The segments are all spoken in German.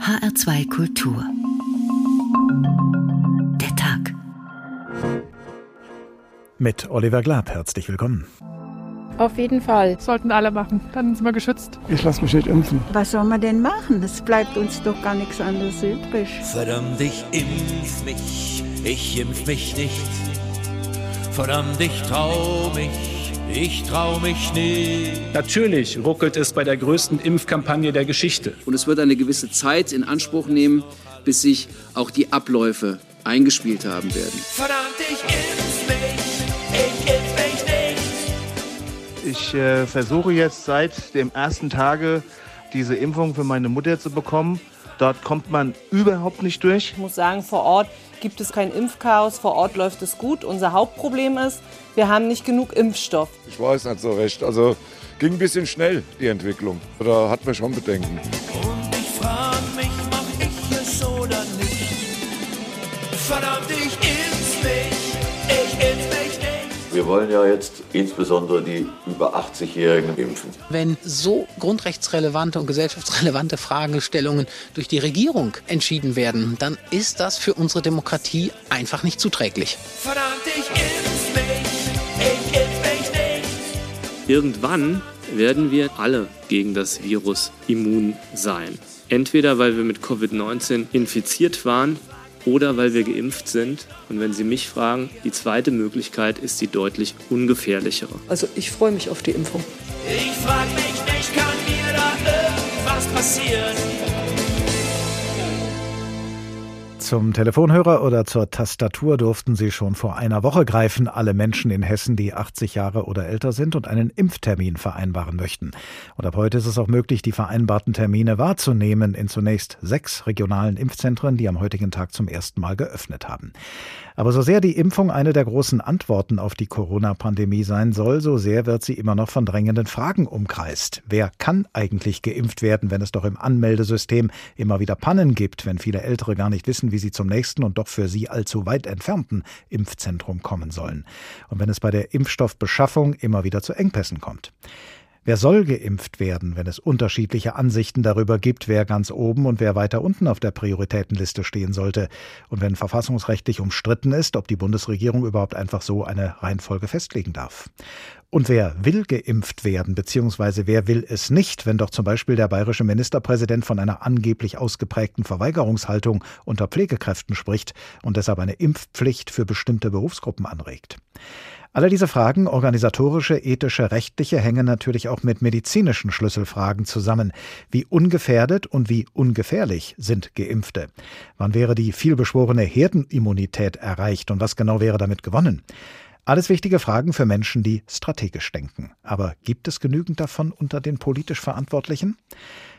HR2 Kultur. Der Tag. Mit Oliver Glab, herzlich willkommen. Auf jeden Fall. Sollten alle machen, dann sind wir geschützt. Ich lasse mich nicht impfen. Was soll man denn machen? Es bleibt uns doch gar nichts anderes übrig. Verdammt, ich impf mich, ich impf mich nicht. Verdammt, ich trau mich, ich trau mich nicht. Natürlich ruckelt es bei der größten Impfkampagne der Geschichte. Und es wird eine gewisse Zeit in Anspruch nehmen, bis sich auch die Abläufe eingespielt haben werden. Verdammt, ich impf mich, ich impf mich nicht. Ich äh, versuche jetzt seit dem ersten Tage diese Impfung für meine Mutter zu bekommen. Dort kommt man überhaupt nicht durch. Ich muss sagen, vor Ort gibt es kein Impfchaos, vor Ort läuft es gut. Unser Hauptproblem ist, wir haben nicht genug Impfstoff. Ich weiß nicht so recht. Also ging ein bisschen schnell, die Entwicklung. Da hat man schon Bedenken. Und ich frag mich, mach ich es oder nicht? Verdammt, ich impf mich, ich impf mich. Wir wollen ja jetzt insbesondere die über 80-Jährigen impfen. Wenn so grundrechtsrelevante und gesellschaftsrelevante Fragestellungen durch die Regierung entschieden werden, dann ist das für unsere Demokratie einfach nicht zuträglich. Verdammt, ich impf mich, ich impf mich nicht. Irgendwann werden wir alle gegen das Virus immun sein. Entweder weil wir mit Covid-19 infiziert waren oder weil wir geimpft sind. Und wenn Sie mich fragen, die zweite Möglichkeit ist die deutlich ungefährlichere. Also ich freue mich auf die Impfung. Ich frag mich nicht, kann mir da irgendwas passieren? Zum Telefonhörer oder zur Tastatur durften Sie schon vor einer Woche greifen, alle Menschen in Hessen, die 80 Jahre oder älter sind und einen Impftermin vereinbaren möchten. Und ab heute ist es auch möglich, die vereinbarten Termine wahrzunehmen in zunächst sechs regionalen Impfzentren, die am heutigen Tag zum ersten Mal geöffnet haben. Aber so sehr die Impfung eine der großen Antworten auf die Corona-Pandemie sein soll, so sehr wird sie immer noch von drängenden Fragen umkreist. Wer kann eigentlich geimpft werden, wenn es doch im Anmeldesystem immer wieder Pannen gibt, wenn viele Ältere gar nicht wissen, wie sie zum nächsten und doch für sie allzu weit entfernten Impfzentrum kommen sollen? Und wenn es bei der Impfstoffbeschaffung immer wieder zu Engpässen kommt? Wer soll geimpft werden, wenn es unterschiedliche Ansichten darüber gibt, wer ganz oben und wer weiter unten auf der Prioritätenliste stehen sollte? Und wenn verfassungsrechtlich umstritten ist, ob die Bundesregierung überhaupt einfach so eine Reihenfolge festlegen darf? Und wer will geimpft werden, beziehungsweise wer will es nicht, wenn doch zum Beispiel der bayerische Ministerpräsident von einer angeblich ausgeprägten Verweigerungshaltung unter Pflegekräften spricht und deshalb eine Impfpflicht für bestimmte Berufsgruppen anregt? Alle diese Fragen, organisatorische, ethische, rechtliche, hängen natürlich auch mit medizinischen Schlüsselfragen zusammen. Wie ungefährdet und wie ungefährlich sind Geimpfte? Wann wäre die vielbeschworene Herdenimmunität erreicht und was genau wäre damit gewonnen? Alles wichtige Fragen für Menschen, die strategisch denken. Aber gibt es genügend davon unter den politisch Verantwortlichen?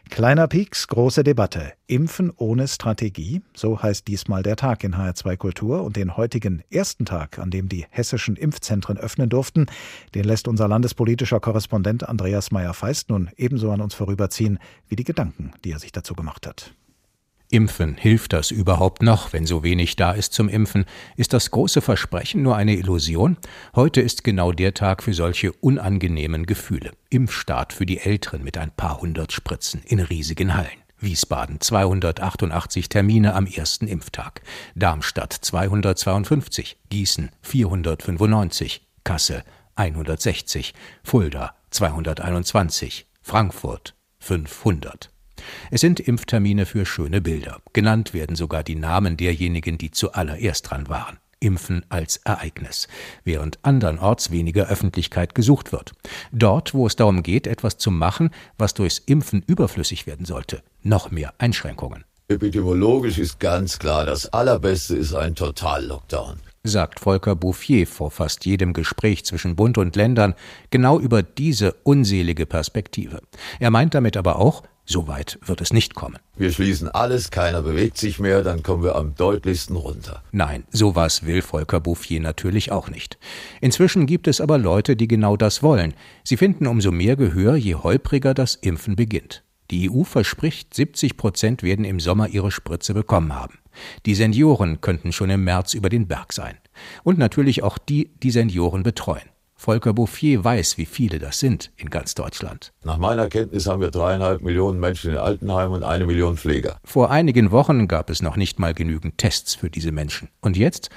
Kleiner Pieks, große Debatte. Impfen ohne Strategie, so heißt diesmal der Tag in HR2 Kultur und den heutigen ersten Tag, an dem die hessischen Impfzentren öffnen durften, den lässt unser landespolitischer Korrespondent Andreas Meyer-Feist nun ebenso an uns vorüberziehen wie die Gedanken, die er sich dazu gemacht hat. Impfen, hilft das überhaupt noch, wenn so wenig da ist zum Impfen? Ist das große Versprechen nur eine Illusion? Heute ist genau der Tag für solche unangenehmen Gefühle. Impfstart für die Älteren mit ein paar hundert Spritzen in riesigen Hallen. Wiesbaden 288 Termine am ersten Impftag, Darmstadt 252, Gießen 495, Kassel 160, Fulda 221, Frankfurt 500. Es sind Impftermine für schöne Bilder. Genannt werden sogar die Namen derjenigen, die zuallererst dran waren. Impfen als Ereignis, während andernorts weniger Öffentlichkeit gesucht wird. Dort, wo es darum geht, etwas zu machen, was durchs Impfen überflüssig werden sollte, noch mehr Einschränkungen. Epidemiologisch ist ganz klar, das Allerbeste ist ein Total-Lockdown sagt Volker Bouffier vor fast jedem Gespräch zwischen Bund und Ländern genau über diese unselige Perspektive. Er meint damit aber auch, so weit wird es nicht kommen. Wir schließen alles, keiner bewegt sich mehr, dann kommen wir am deutlichsten runter. Nein, sowas will Volker Bouffier natürlich auch nicht. Inzwischen gibt es aber Leute, die genau das wollen. Sie finden umso mehr Gehör, je holpriger das Impfen beginnt. Die EU verspricht, 70 Prozent werden im Sommer ihre Spritze bekommen haben. Die Senioren könnten schon im März über den Berg sein. Und natürlich auch die, die Senioren betreuen. Volker Bouffier weiß, wie viele das sind in ganz Deutschland. Nach meiner Kenntnis haben wir dreieinhalb Millionen Menschen in Altenheimen und eine Million Pfleger. Vor einigen Wochen gab es noch nicht mal genügend Tests für diese Menschen. Und jetzt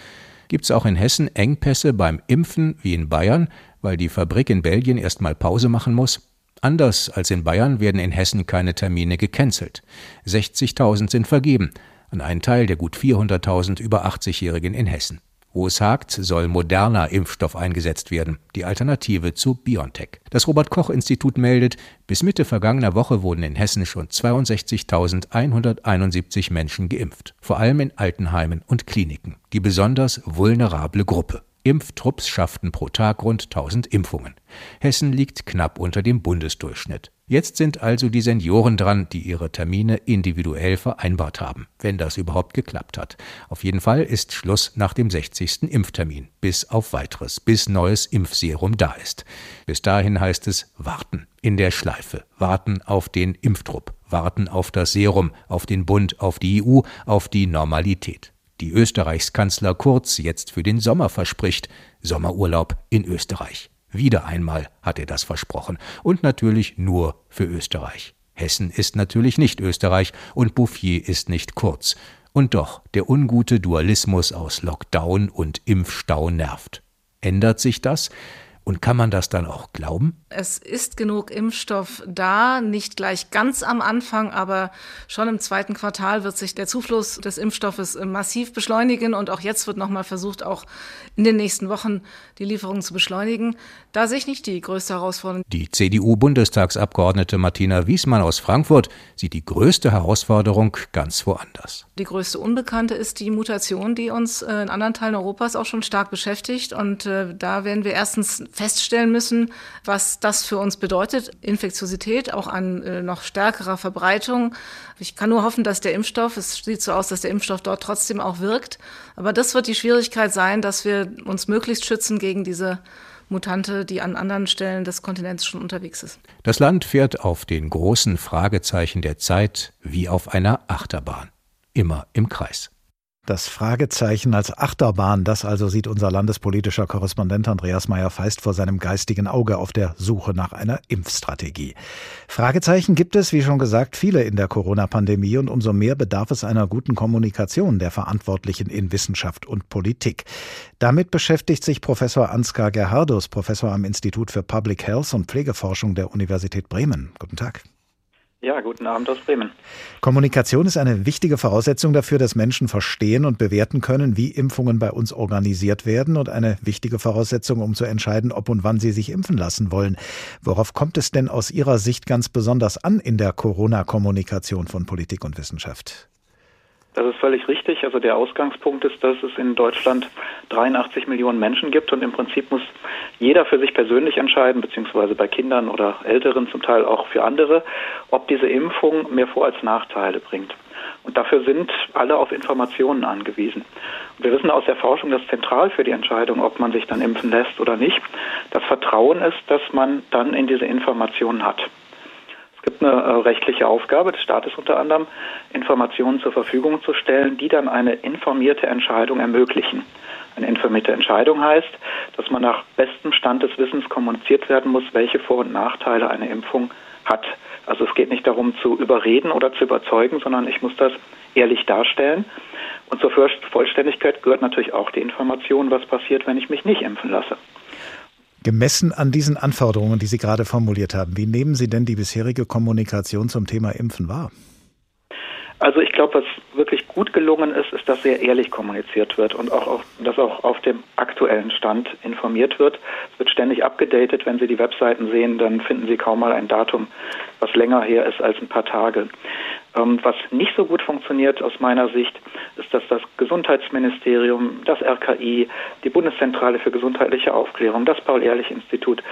gibt es auch in Hessen Engpässe beim Impfen wie in Bayern, weil die Fabrik in Belgien erst mal Pause machen muss. Anders als in Bayern werden in Hessen keine Termine gecancelt. 60.000 sind vergeben, an einen Teil der gut 400.000 über 80-Jährigen in Hessen. Wo es hakt, soll moderner Impfstoff eingesetzt werden, die Alternative zu BioNTech. Das Robert Koch Institut meldet, bis Mitte vergangener Woche wurden in Hessen schon 62.171 Menschen geimpft, vor allem in Altenheimen und Kliniken, die besonders vulnerable Gruppe. Impftrupps schafften pro Tag rund 1000 Impfungen. Hessen liegt knapp unter dem Bundesdurchschnitt. Jetzt sind also die Senioren dran, die ihre Termine individuell vereinbart haben, wenn das überhaupt geklappt hat. Auf jeden Fall ist Schluss nach dem 60. Impftermin, bis auf weiteres, bis neues Impfserum da ist. Bis dahin heißt es warten, in der Schleife, warten auf den Impftrupp, warten auf das Serum, auf den Bund, auf die EU, auf die Normalität die Österreichskanzler Kurz jetzt für den Sommer verspricht. Sommerurlaub in Österreich. Wieder einmal hat er das versprochen. Und natürlich nur für Österreich. Hessen ist natürlich nicht Österreich und Bouffier ist nicht Kurz. Und doch, der ungute Dualismus aus Lockdown und Impfstau nervt. Ändert sich das? Und kann man das dann auch glauben? Es ist genug Impfstoff da, nicht gleich ganz am Anfang, aber schon im zweiten Quartal wird sich der Zufluss des Impfstoffes massiv beschleunigen und auch jetzt wird nochmal versucht, auch in den nächsten Wochen die Lieferungen zu beschleunigen. Da sehe ich nicht die größte Herausforderung. Die CDU-Bundestagsabgeordnete Martina Wiesmann aus Frankfurt sieht die größte Herausforderung ganz woanders. Die größte Unbekannte ist die Mutation, die uns äh, in anderen Teilen Europas auch schon stark beschäftigt und äh, da werden wir erstens feststellen müssen, was das für uns bedeutet. Infektiosität auch an äh, noch stärkerer Verbreitung. Ich kann nur hoffen, dass der Impfstoff, es sieht so aus, dass der Impfstoff dort trotzdem auch wirkt. Aber das wird die Schwierigkeit sein, dass wir uns möglichst schützen gegen diese Mutante, die an anderen Stellen des Kontinents schon unterwegs ist. Das Land fährt auf den großen Fragezeichen der Zeit wie auf einer Achterbahn. Immer im Kreis. Das Fragezeichen als Achterbahn, das also sieht unser landespolitischer Korrespondent Andreas Meyer-Feist vor seinem geistigen Auge auf der Suche nach einer Impfstrategie. Fragezeichen gibt es, wie schon gesagt, viele in der Corona-Pandemie und umso mehr bedarf es einer guten Kommunikation der Verantwortlichen in Wissenschaft und Politik. Damit beschäftigt sich Professor Ansgar Gerhardus, Professor am Institut für Public Health und Pflegeforschung der Universität Bremen. Guten Tag. Ja, guten Abend aus Bremen. Kommunikation ist eine wichtige Voraussetzung dafür, dass Menschen verstehen und bewerten können, wie Impfungen bei uns organisiert werden und eine wichtige Voraussetzung, um zu entscheiden, ob und wann sie sich impfen lassen wollen. Worauf kommt es denn aus Ihrer Sicht ganz besonders an in der Corona-Kommunikation von Politik und Wissenschaft? Das ist völlig richtig. Also der Ausgangspunkt ist, dass es in Deutschland 83 Millionen Menschen gibt und im Prinzip muss jeder für sich persönlich entscheiden, beziehungsweise bei Kindern oder Älteren zum Teil auch für andere, ob diese Impfung mehr Vor- als Nachteile bringt. Und dafür sind alle auf Informationen angewiesen. Und wir wissen aus der Forschung, dass zentral für die Entscheidung, ob man sich dann impfen lässt oder nicht, das Vertrauen ist, dass man dann in diese Informationen hat. Es gibt eine äh, rechtliche Aufgabe des Staates unter anderem, Informationen zur Verfügung zu stellen, die dann eine informierte Entscheidung ermöglichen. Eine informierte Entscheidung heißt, dass man nach bestem Stand des Wissens kommuniziert werden muss, welche Vor- und Nachteile eine Impfung hat. Also es geht nicht darum zu überreden oder zu überzeugen, sondern ich muss das ehrlich darstellen. Und zur Vollständigkeit gehört natürlich auch die Information, was passiert, wenn ich mich nicht impfen lasse. Gemessen an diesen Anforderungen, die Sie gerade formuliert haben, wie nehmen Sie denn die bisherige Kommunikation zum Thema Impfen wahr? Also ich glaube, was wirklich gut gelungen ist, ist, dass sehr ehrlich kommuniziert wird und auch, auch, dass auch auf dem aktuellen Stand informiert wird. Es wird ständig abgedatet. Wenn Sie die Webseiten sehen, dann finden Sie kaum mal ein Datum, was länger her ist als ein paar Tage. Ähm, was nicht so gut funktioniert aus meiner Sicht, ist, dass das Gesundheitsministerium, das RKI, die Bundeszentrale für gesundheitliche Aufklärung, das Paul-Ehrlich-Institut,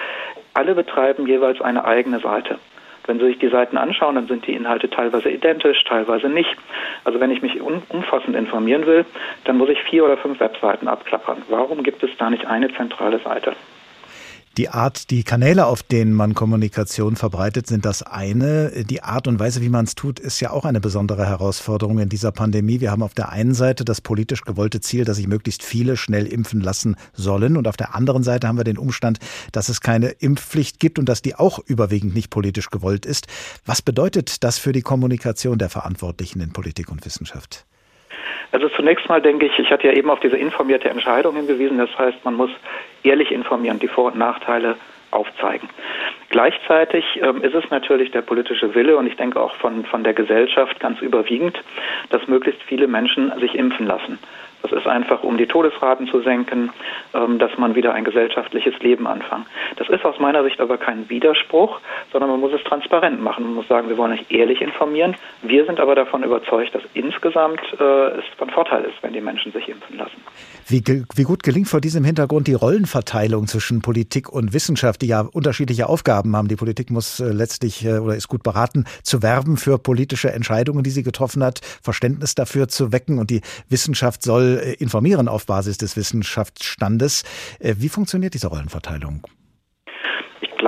alle betreiben jeweils eine eigene Seite. Wenn Sie sich die Seiten anschauen, dann sind die Inhalte teilweise identisch, teilweise nicht. Also wenn ich mich umfassend informieren will, dann muss ich vier oder fünf Webseiten abklappern. Warum gibt es da nicht eine zentrale Seite? Die Art, die Kanäle, auf denen man Kommunikation verbreitet, sind das eine. Die Art und Weise, wie man es tut, ist ja auch eine besondere Herausforderung in dieser Pandemie. Wir haben auf der einen Seite das politisch gewollte Ziel, dass sich möglichst viele schnell impfen lassen sollen. Und auf der anderen Seite haben wir den Umstand, dass es keine Impfpflicht gibt und dass die auch überwiegend nicht politisch gewollt ist. Was bedeutet das für die Kommunikation der Verantwortlichen in Politik und Wissenschaft? Also zunächst mal denke ich, ich hatte ja eben auf diese informierte Entscheidung hingewiesen. Das heißt, man muss ehrlich informieren, die Vor- und Nachteile aufzeigen. Gleichzeitig ähm, ist es natürlich der politische Wille und ich denke auch von, von der Gesellschaft ganz überwiegend, dass möglichst viele Menschen sich impfen lassen. Das ist einfach, um die Todesraten zu senken, ähm, dass man wieder ein gesellschaftliches Leben anfangen. Das ist aus meiner Sicht aber kein Widerspruch, sondern man muss es transparent machen. Man muss sagen, wir wollen euch ehrlich informieren. Wir sind aber davon überzeugt, dass insgesamt äh, es von Vorteil ist, wenn die Menschen sich impfen lassen. Wie, wie gut gelingt vor diesem Hintergrund die Rollenverteilung zwischen Politik und Wissenschaft, die ja unterschiedliche Aufgaben haben? Die Politik muss äh, letztlich äh, oder ist gut beraten, zu werben für politische Entscheidungen, die sie getroffen hat, Verständnis dafür zu wecken und die Wissenschaft soll äh, informieren auf Basis des Wissenschaftsstandes. Wie funktioniert diese Rollenverteilung?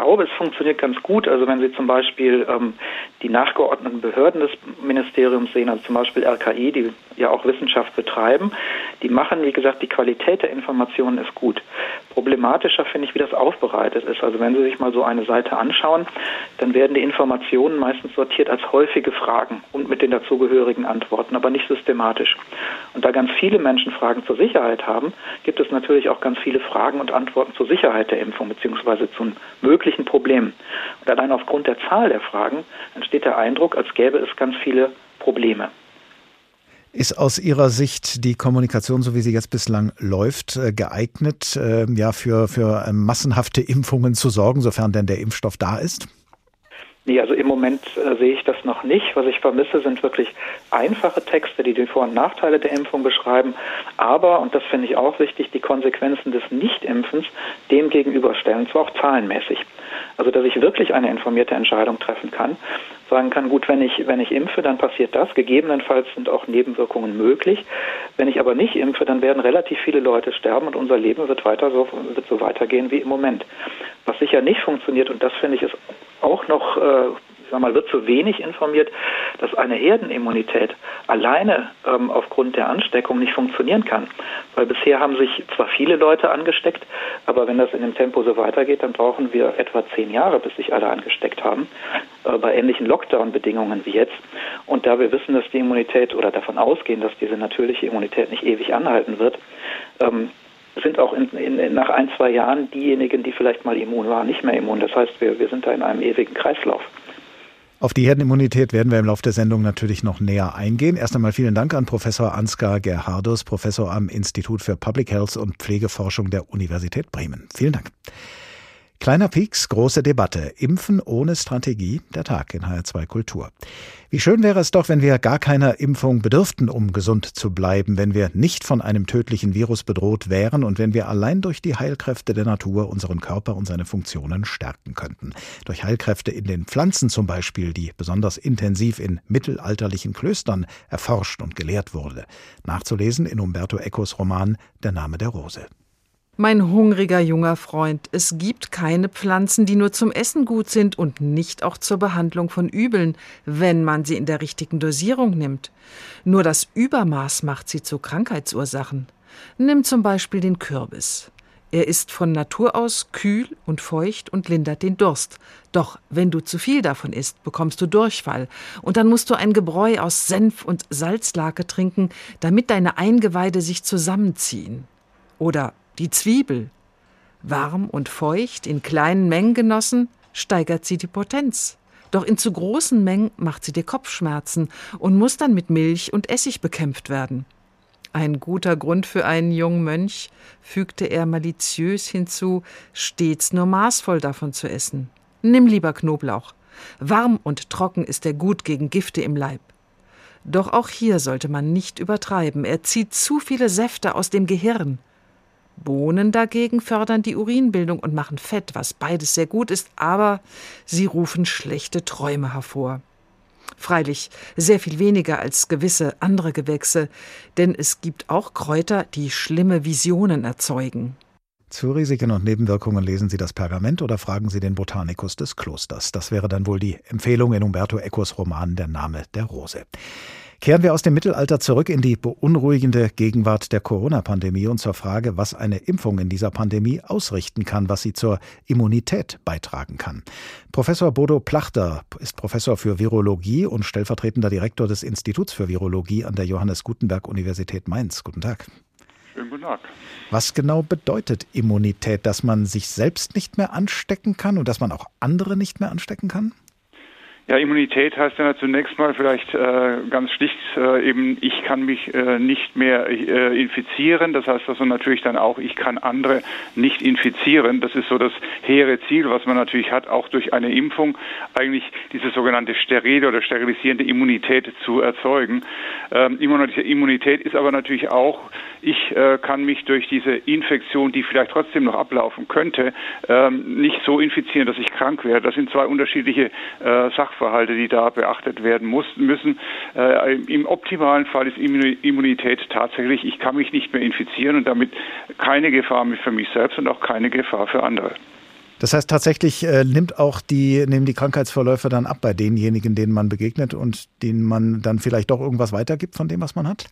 Glaube, es funktioniert ganz gut. Also wenn Sie zum Beispiel ähm, die nachgeordneten Behörden des Ministeriums sehen, also zum Beispiel RKI, die ja auch Wissenschaft betreiben, die machen, wie gesagt, die Qualität der Informationen ist gut. Problematischer finde ich, wie das aufbereitet ist. Also wenn Sie sich mal so eine Seite anschauen, dann werden die Informationen meistens sortiert als häufige Fragen und mit den dazugehörigen Antworten, aber nicht systematisch. Und da ganz viele Menschen Fragen zur Sicherheit haben, gibt es natürlich auch ganz viele Fragen und Antworten zur Sicherheit der Impfung bzw. zu möglichen Problemen. Und allein aufgrund der Zahl der Fragen entsteht der Eindruck, als gäbe es ganz viele Probleme. Ist aus Ihrer Sicht die Kommunikation, so wie sie jetzt bislang läuft, äh, geeignet, äh, ja, für, für äh, massenhafte Impfungen zu sorgen, sofern denn der Impfstoff da ist? Nee, also im Moment äh, sehe ich das noch nicht. Was ich vermisse, sind wirklich einfache Texte, die die Vor- und Nachteile der Impfung beschreiben, aber, und das finde ich auch wichtig, die Konsequenzen des Nichtimpfens dem gegenüberstellen, zwar auch zahlenmäßig. Also, dass ich wirklich eine informierte Entscheidung treffen kann, sagen kann, gut, wenn ich, wenn ich impfe, dann passiert das. Gegebenenfalls sind auch Nebenwirkungen möglich. Wenn ich aber nicht impfe, dann werden relativ viele Leute sterben und unser Leben wird weiter so, wird so weitergehen wie im Moment. Was sicher nicht funktioniert, und das finde ich ist auch noch äh, sag mal, wird zu wenig informiert, dass eine Herdenimmunität alleine ähm, aufgrund der Ansteckung nicht funktionieren kann. Weil bisher haben sich zwar viele Leute angesteckt, aber wenn das in dem Tempo so weitergeht, dann brauchen wir etwa zehn Jahre, bis sich alle angesteckt haben, äh, bei ähnlichen Lockdown-Bedingungen wie jetzt. Und da wir wissen, dass die Immunität oder davon ausgehen, dass diese natürliche Immunität nicht ewig anhalten wird, ähm, sind auch in, in, nach ein, zwei Jahren diejenigen, die vielleicht mal immun waren, nicht mehr immun. Das heißt, wir, wir sind da in einem ewigen Kreislauf. Auf die Herdenimmunität werden wir im Laufe der Sendung natürlich noch näher eingehen. Erst einmal vielen Dank an Professor Ansgar Gerhardus, Professor am Institut für Public Health und Pflegeforschung der Universität Bremen. Vielen Dank. Kleiner Pieks, große Debatte. Impfen ohne Strategie, der Tag in HR2 Kultur. Wie schön wäre es doch, wenn wir gar keiner Impfung bedürften, um gesund zu bleiben, wenn wir nicht von einem tödlichen Virus bedroht wären und wenn wir allein durch die Heilkräfte der Natur unseren Körper und seine Funktionen stärken könnten. Durch Heilkräfte in den Pflanzen zum Beispiel, die besonders intensiv in mittelalterlichen Klöstern erforscht und gelehrt wurde. Nachzulesen in Umberto Ecos Roman Der Name der Rose. Mein hungriger junger Freund, es gibt keine Pflanzen, die nur zum Essen gut sind und nicht auch zur Behandlung von Übeln, wenn man sie in der richtigen Dosierung nimmt. Nur das Übermaß macht sie zu Krankheitsursachen. Nimm zum Beispiel den Kürbis. Er ist von Natur aus kühl und feucht und lindert den Durst. Doch wenn du zu viel davon isst, bekommst du Durchfall. Und dann musst du ein Gebräu aus Senf und Salzlake trinken, damit deine Eingeweide sich zusammenziehen. Oder die Zwiebel. Warm und feucht, in kleinen Mengen genossen, steigert sie die Potenz. Doch in zu großen Mengen macht sie dir Kopfschmerzen und muss dann mit Milch und Essig bekämpft werden. Ein guter Grund für einen jungen Mönch, fügte er maliziös hinzu, stets nur maßvoll davon zu essen. Nimm lieber Knoblauch. Warm und trocken ist er gut gegen Gifte im Leib. Doch auch hier sollte man nicht übertreiben. Er zieht zu viele Säfte aus dem Gehirn. Bohnen dagegen fördern die Urinbildung und machen Fett, was beides sehr gut ist, aber sie rufen schlechte Träume hervor. Freilich sehr viel weniger als gewisse andere Gewächse, denn es gibt auch Kräuter, die schlimme Visionen erzeugen. Zu Risiken und Nebenwirkungen lesen Sie das Pergament oder fragen Sie den Botanikus des Klosters. Das wäre dann wohl die Empfehlung in Umberto Ecos Roman Der Name der Rose. Kehren wir aus dem Mittelalter zurück in die beunruhigende Gegenwart der Corona-Pandemie und zur Frage, was eine Impfung in dieser Pandemie ausrichten kann, was sie zur Immunität beitragen kann. Professor Bodo Plachter ist Professor für Virologie und stellvertretender Direktor des Instituts für Virologie an der Johannes Gutenberg Universität Mainz. Guten Tag. Schönen guten Tag. Was genau bedeutet Immunität, dass man sich selbst nicht mehr anstecken kann und dass man auch andere nicht mehr anstecken kann? Ja, Immunität heißt ja zunächst mal vielleicht äh, ganz schlicht äh, eben, ich kann mich äh, nicht mehr äh, infizieren. Das heißt also natürlich dann auch, ich kann andere nicht infizieren. Das ist so das hehre Ziel, was man natürlich hat, auch durch eine Impfung eigentlich diese sogenannte sterile oder sterilisierende Immunität zu erzeugen. Ähm, Immunität ist aber natürlich auch, ich äh, kann mich durch diese Infektion, die vielleicht trotzdem noch ablaufen könnte, ähm, nicht so infizieren, dass ich krank werde. Das sind zwei unterschiedliche äh, Sachverhalte. Sachverhalte, die da beachtet werden muss, müssen. Äh, Im optimalen Fall ist Immunität tatsächlich, ich kann mich nicht mehr infizieren und damit keine Gefahr für mich selbst und auch keine Gefahr für andere. Das heißt tatsächlich äh, nimmt auch die nehmen die Krankheitsverläufe dann ab bei denjenigen, denen man begegnet und denen man dann vielleicht doch irgendwas weitergibt von dem, was man hat?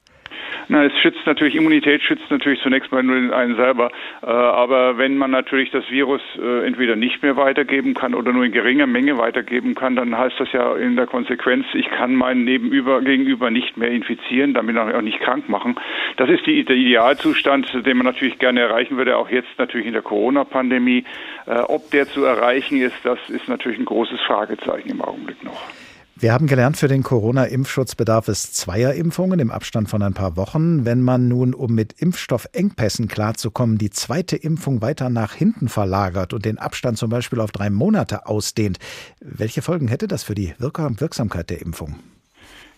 Na, es schützt natürlich, Immunität schützt natürlich zunächst mal nur einen selber. Äh, aber wenn man natürlich das Virus äh, entweder nicht mehr weitergeben kann oder nur in geringer Menge weitergeben kann, dann heißt das ja in der Konsequenz, ich kann meinen Nebenüber, Gegenüber nicht mehr infizieren, damit auch nicht krank machen. Das ist die, der Idealzustand, den man natürlich gerne erreichen würde, auch jetzt natürlich in der Corona-Pandemie. Äh, ob der zu erreichen ist, das ist natürlich ein großes Fragezeichen im Augenblick noch. Wir haben gelernt, für den Corona-Impfschutz bedarf es zweier Impfungen im Abstand von ein paar Wochen. Wenn man nun, um mit Impfstoffengpässen klarzukommen, die zweite Impfung weiter nach hinten verlagert und den Abstand zum Beispiel auf drei Monate ausdehnt, welche Folgen hätte das für die Wirksamkeit der Impfung?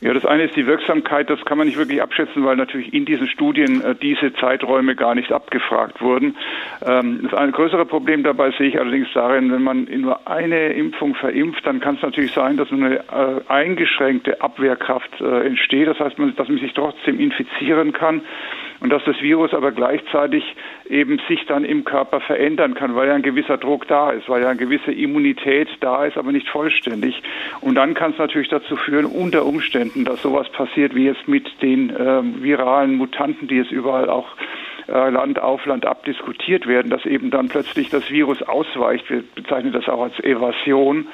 Ja, das eine ist die Wirksamkeit, das kann man nicht wirklich abschätzen, weil natürlich in diesen Studien äh, diese Zeiträume gar nicht abgefragt wurden. Ähm, das eine größere Problem dabei sehe ich allerdings darin, wenn man nur eine Impfung verimpft, dann kann es natürlich sein, dass eine äh, eingeschränkte Abwehrkraft äh, entsteht. Das heißt, man, dass man sich trotzdem infizieren kann und dass das Virus aber gleichzeitig eben sich dann im Körper verändern kann, weil ja ein gewisser Druck da ist, weil ja eine gewisse Immunität da ist, aber nicht vollständig. Und dann kann es natürlich dazu führen, unter Umständen, dass sowas passiert wie jetzt mit den äh, viralen Mutanten, die jetzt überall auch äh, Land auf Land ab diskutiert werden, dass eben dann plötzlich das Virus ausweicht. Wir bezeichnen das auch als Evasion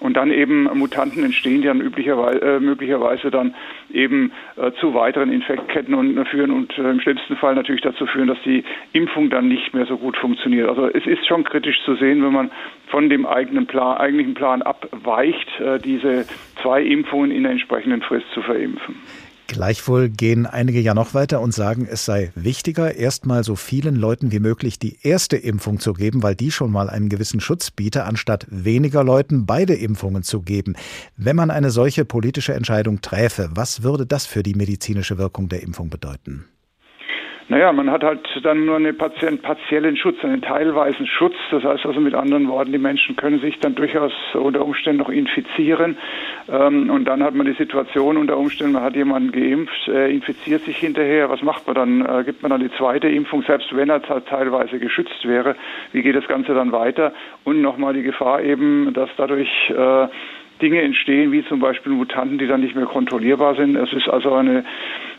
und dann eben Mutanten entstehen, die dann üblicherweise, äh, möglicherweise dann eben äh, zu weiteren Infektketten und, äh, führen und im schlimmsten Fall natürlich dazu führen, dass die Impfung dann nicht mehr so gut funktioniert. Also es ist schon kritisch zu sehen, wenn man von dem eigenen Plan, eigentlichen Plan abweicht, diese zwei Impfungen in der entsprechenden Frist zu verimpfen. Gleichwohl gehen einige ja noch weiter und sagen, es sei wichtiger, erstmal so vielen Leuten wie möglich die erste Impfung zu geben, weil die schon mal einen gewissen Schutz biete, anstatt weniger Leuten beide Impfungen zu geben. Wenn man eine solche politische Entscheidung träfe, was würde das für die medizinische Wirkung der Impfung bedeuten? Naja, man hat halt dann nur einen partiellen Schutz, einen teilweisen Schutz. Das heißt also mit anderen Worten, die Menschen können sich dann durchaus unter Umständen noch infizieren. Ähm, und dann hat man die Situation unter Umständen, man hat jemanden geimpft, er infiziert sich hinterher. Was macht man dann? Äh, gibt man dann die zweite Impfung, selbst wenn er teilweise geschützt wäre? Wie geht das Ganze dann weiter? Und nochmal die Gefahr eben, dass dadurch äh, Dinge entstehen, wie zum Beispiel Mutanten, die dann nicht mehr kontrollierbar sind. Es ist also eine,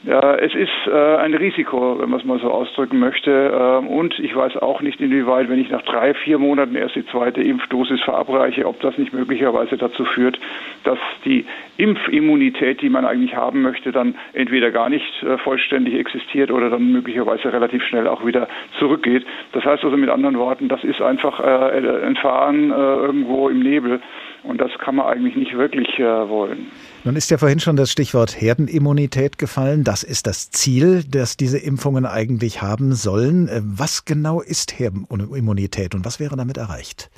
ja, es ist äh, ein Risiko, wenn man es mal so ausdrücken möchte. Ähm, und ich weiß auch nicht, inwieweit, wenn ich nach drei, vier Monaten erst die zweite Impfdosis verabreiche, ob das nicht möglicherweise dazu führt, dass die Impfimmunität, die man eigentlich haben möchte, dann entweder gar nicht äh, vollständig existiert oder dann möglicherweise relativ schnell auch wieder zurückgeht. Das heißt also mit anderen Worten, das ist einfach äh, ein Fahren äh, irgendwo im Nebel. Und das kann man eigentlich nicht wirklich äh, wollen. Nun ist ja vorhin schon das Stichwort Herdenimmunität gefallen. Das ist das Ziel, das diese Impfungen eigentlich haben sollen. Äh, was genau ist Herdenimmunität und was wäre damit erreicht?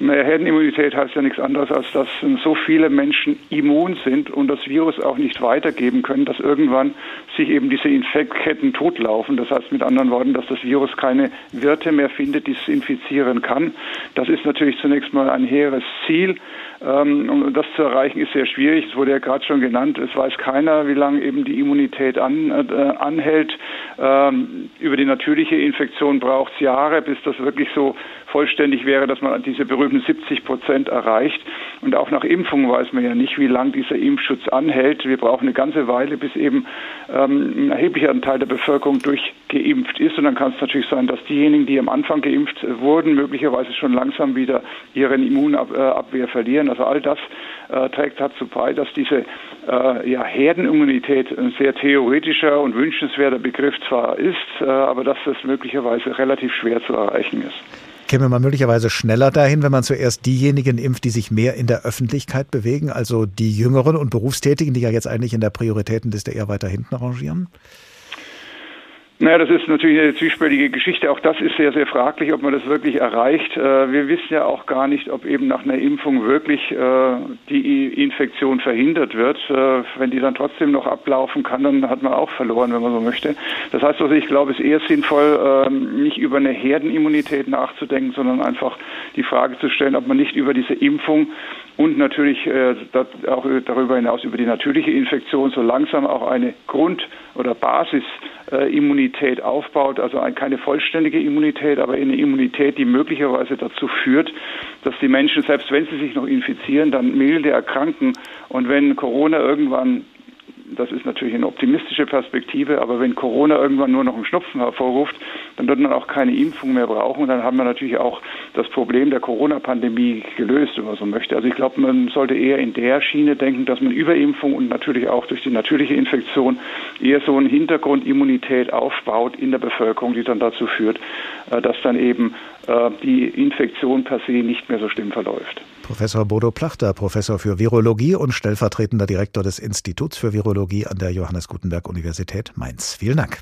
Naja, Herdenimmunität heißt ja nichts anderes, als dass so viele Menschen immun sind und das Virus auch nicht weitergeben können, dass irgendwann sich eben diese Infektketten totlaufen. Das heißt mit anderen Worten, dass das Virus keine Wirte mehr findet, die es infizieren kann. Das ist natürlich zunächst mal ein hehres Ziel. Ähm, um das zu erreichen ist sehr schwierig. Es wurde ja gerade schon genannt. Es weiß keiner, wie lange eben die Immunität an, äh, anhält. Ähm, über die natürliche Infektion braucht es Jahre, bis das wirklich so vollständig wäre, dass man diese berühmten 70 Prozent erreicht. Und auch nach Impfung weiß man ja nicht, wie lang dieser Impfschutz anhält. Wir brauchen eine ganze Weile, bis eben ähm, ein erheblicher Teil der Bevölkerung durchgeimpft ist. Und dann kann es natürlich sein, dass diejenigen, die am Anfang geimpft wurden, möglicherweise schon langsam wieder ihren Immunabwehr verlieren. Also all das äh, trägt dazu bei, dass diese äh, ja, Herdenimmunität ein sehr theoretischer und wünschenswerter Begriff zwar ist, äh, aber dass das möglicherweise relativ schwer zu erreichen ist. Käme man möglicherweise schneller dahin, wenn man zuerst diejenigen impft, die sich mehr in der Öffentlichkeit bewegen, also die Jüngeren und Berufstätigen, die ja jetzt eigentlich in der Prioritätenliste eher weiter hinten rangieren? Naja, das ist natürlich eine zwiespältige Geschichte. Auch das ist sehr, sehr fraglich, ob man das wirklich erreicht. Äh, wir wissen ja auch gar nicht, ob eben nach einer Impfung wirklich äh, die Infektion verhindert wird. Äh, wenn die dann trotzdem noch ablaufen kann, dann hat man auch verloren, wenn man so möchte. Das heißt also, ich glaube, es ist eher sinnvoll, ähm, nicht über eine Herdenimmunität nachzudenken, sondern einfach die Frage zu stellen, ob man nicht über diese Impfung und natürlich auch darüber hinaus über die natürliche Infektion so langsam auch eine Grund- oder Basisimmunität aufbaut, also keine vollständige Immunität, aber eine Immunität, die möglicherweise dazu führt, dass die Menschen, selbst wenn sie sich noch infizieren, dann milde erkranken. Und wenn Corona irgendwann das ist natürlich eine optimistische Perspektive, aber wenn Corona irgendwann nur noch einen Schnupfen hervorruft, dann wird man auch keine Impfung mehr brauchen und dann haben wir natürlich auch das Problem der Corona-Pandemie gelöst, wenn man so möchte. Also ich glaube, man sollte eher in der Schiene denken, dass man über Impfung und natürlich auch durch die natürliche Infektion eher so eine Hintergrundimmunität aufbaut in der Bevölkerung, die dann dazu führt, äh, dass dann eben äh, die Infektion per se nicht mehr so schlimm verläuft. Professor Bodo Plachter, Professor für Virologie und stellvertretender Direktor des Instituts für Virologie an der Johannes Gutenberg Universität Mainz. Vielen Dank.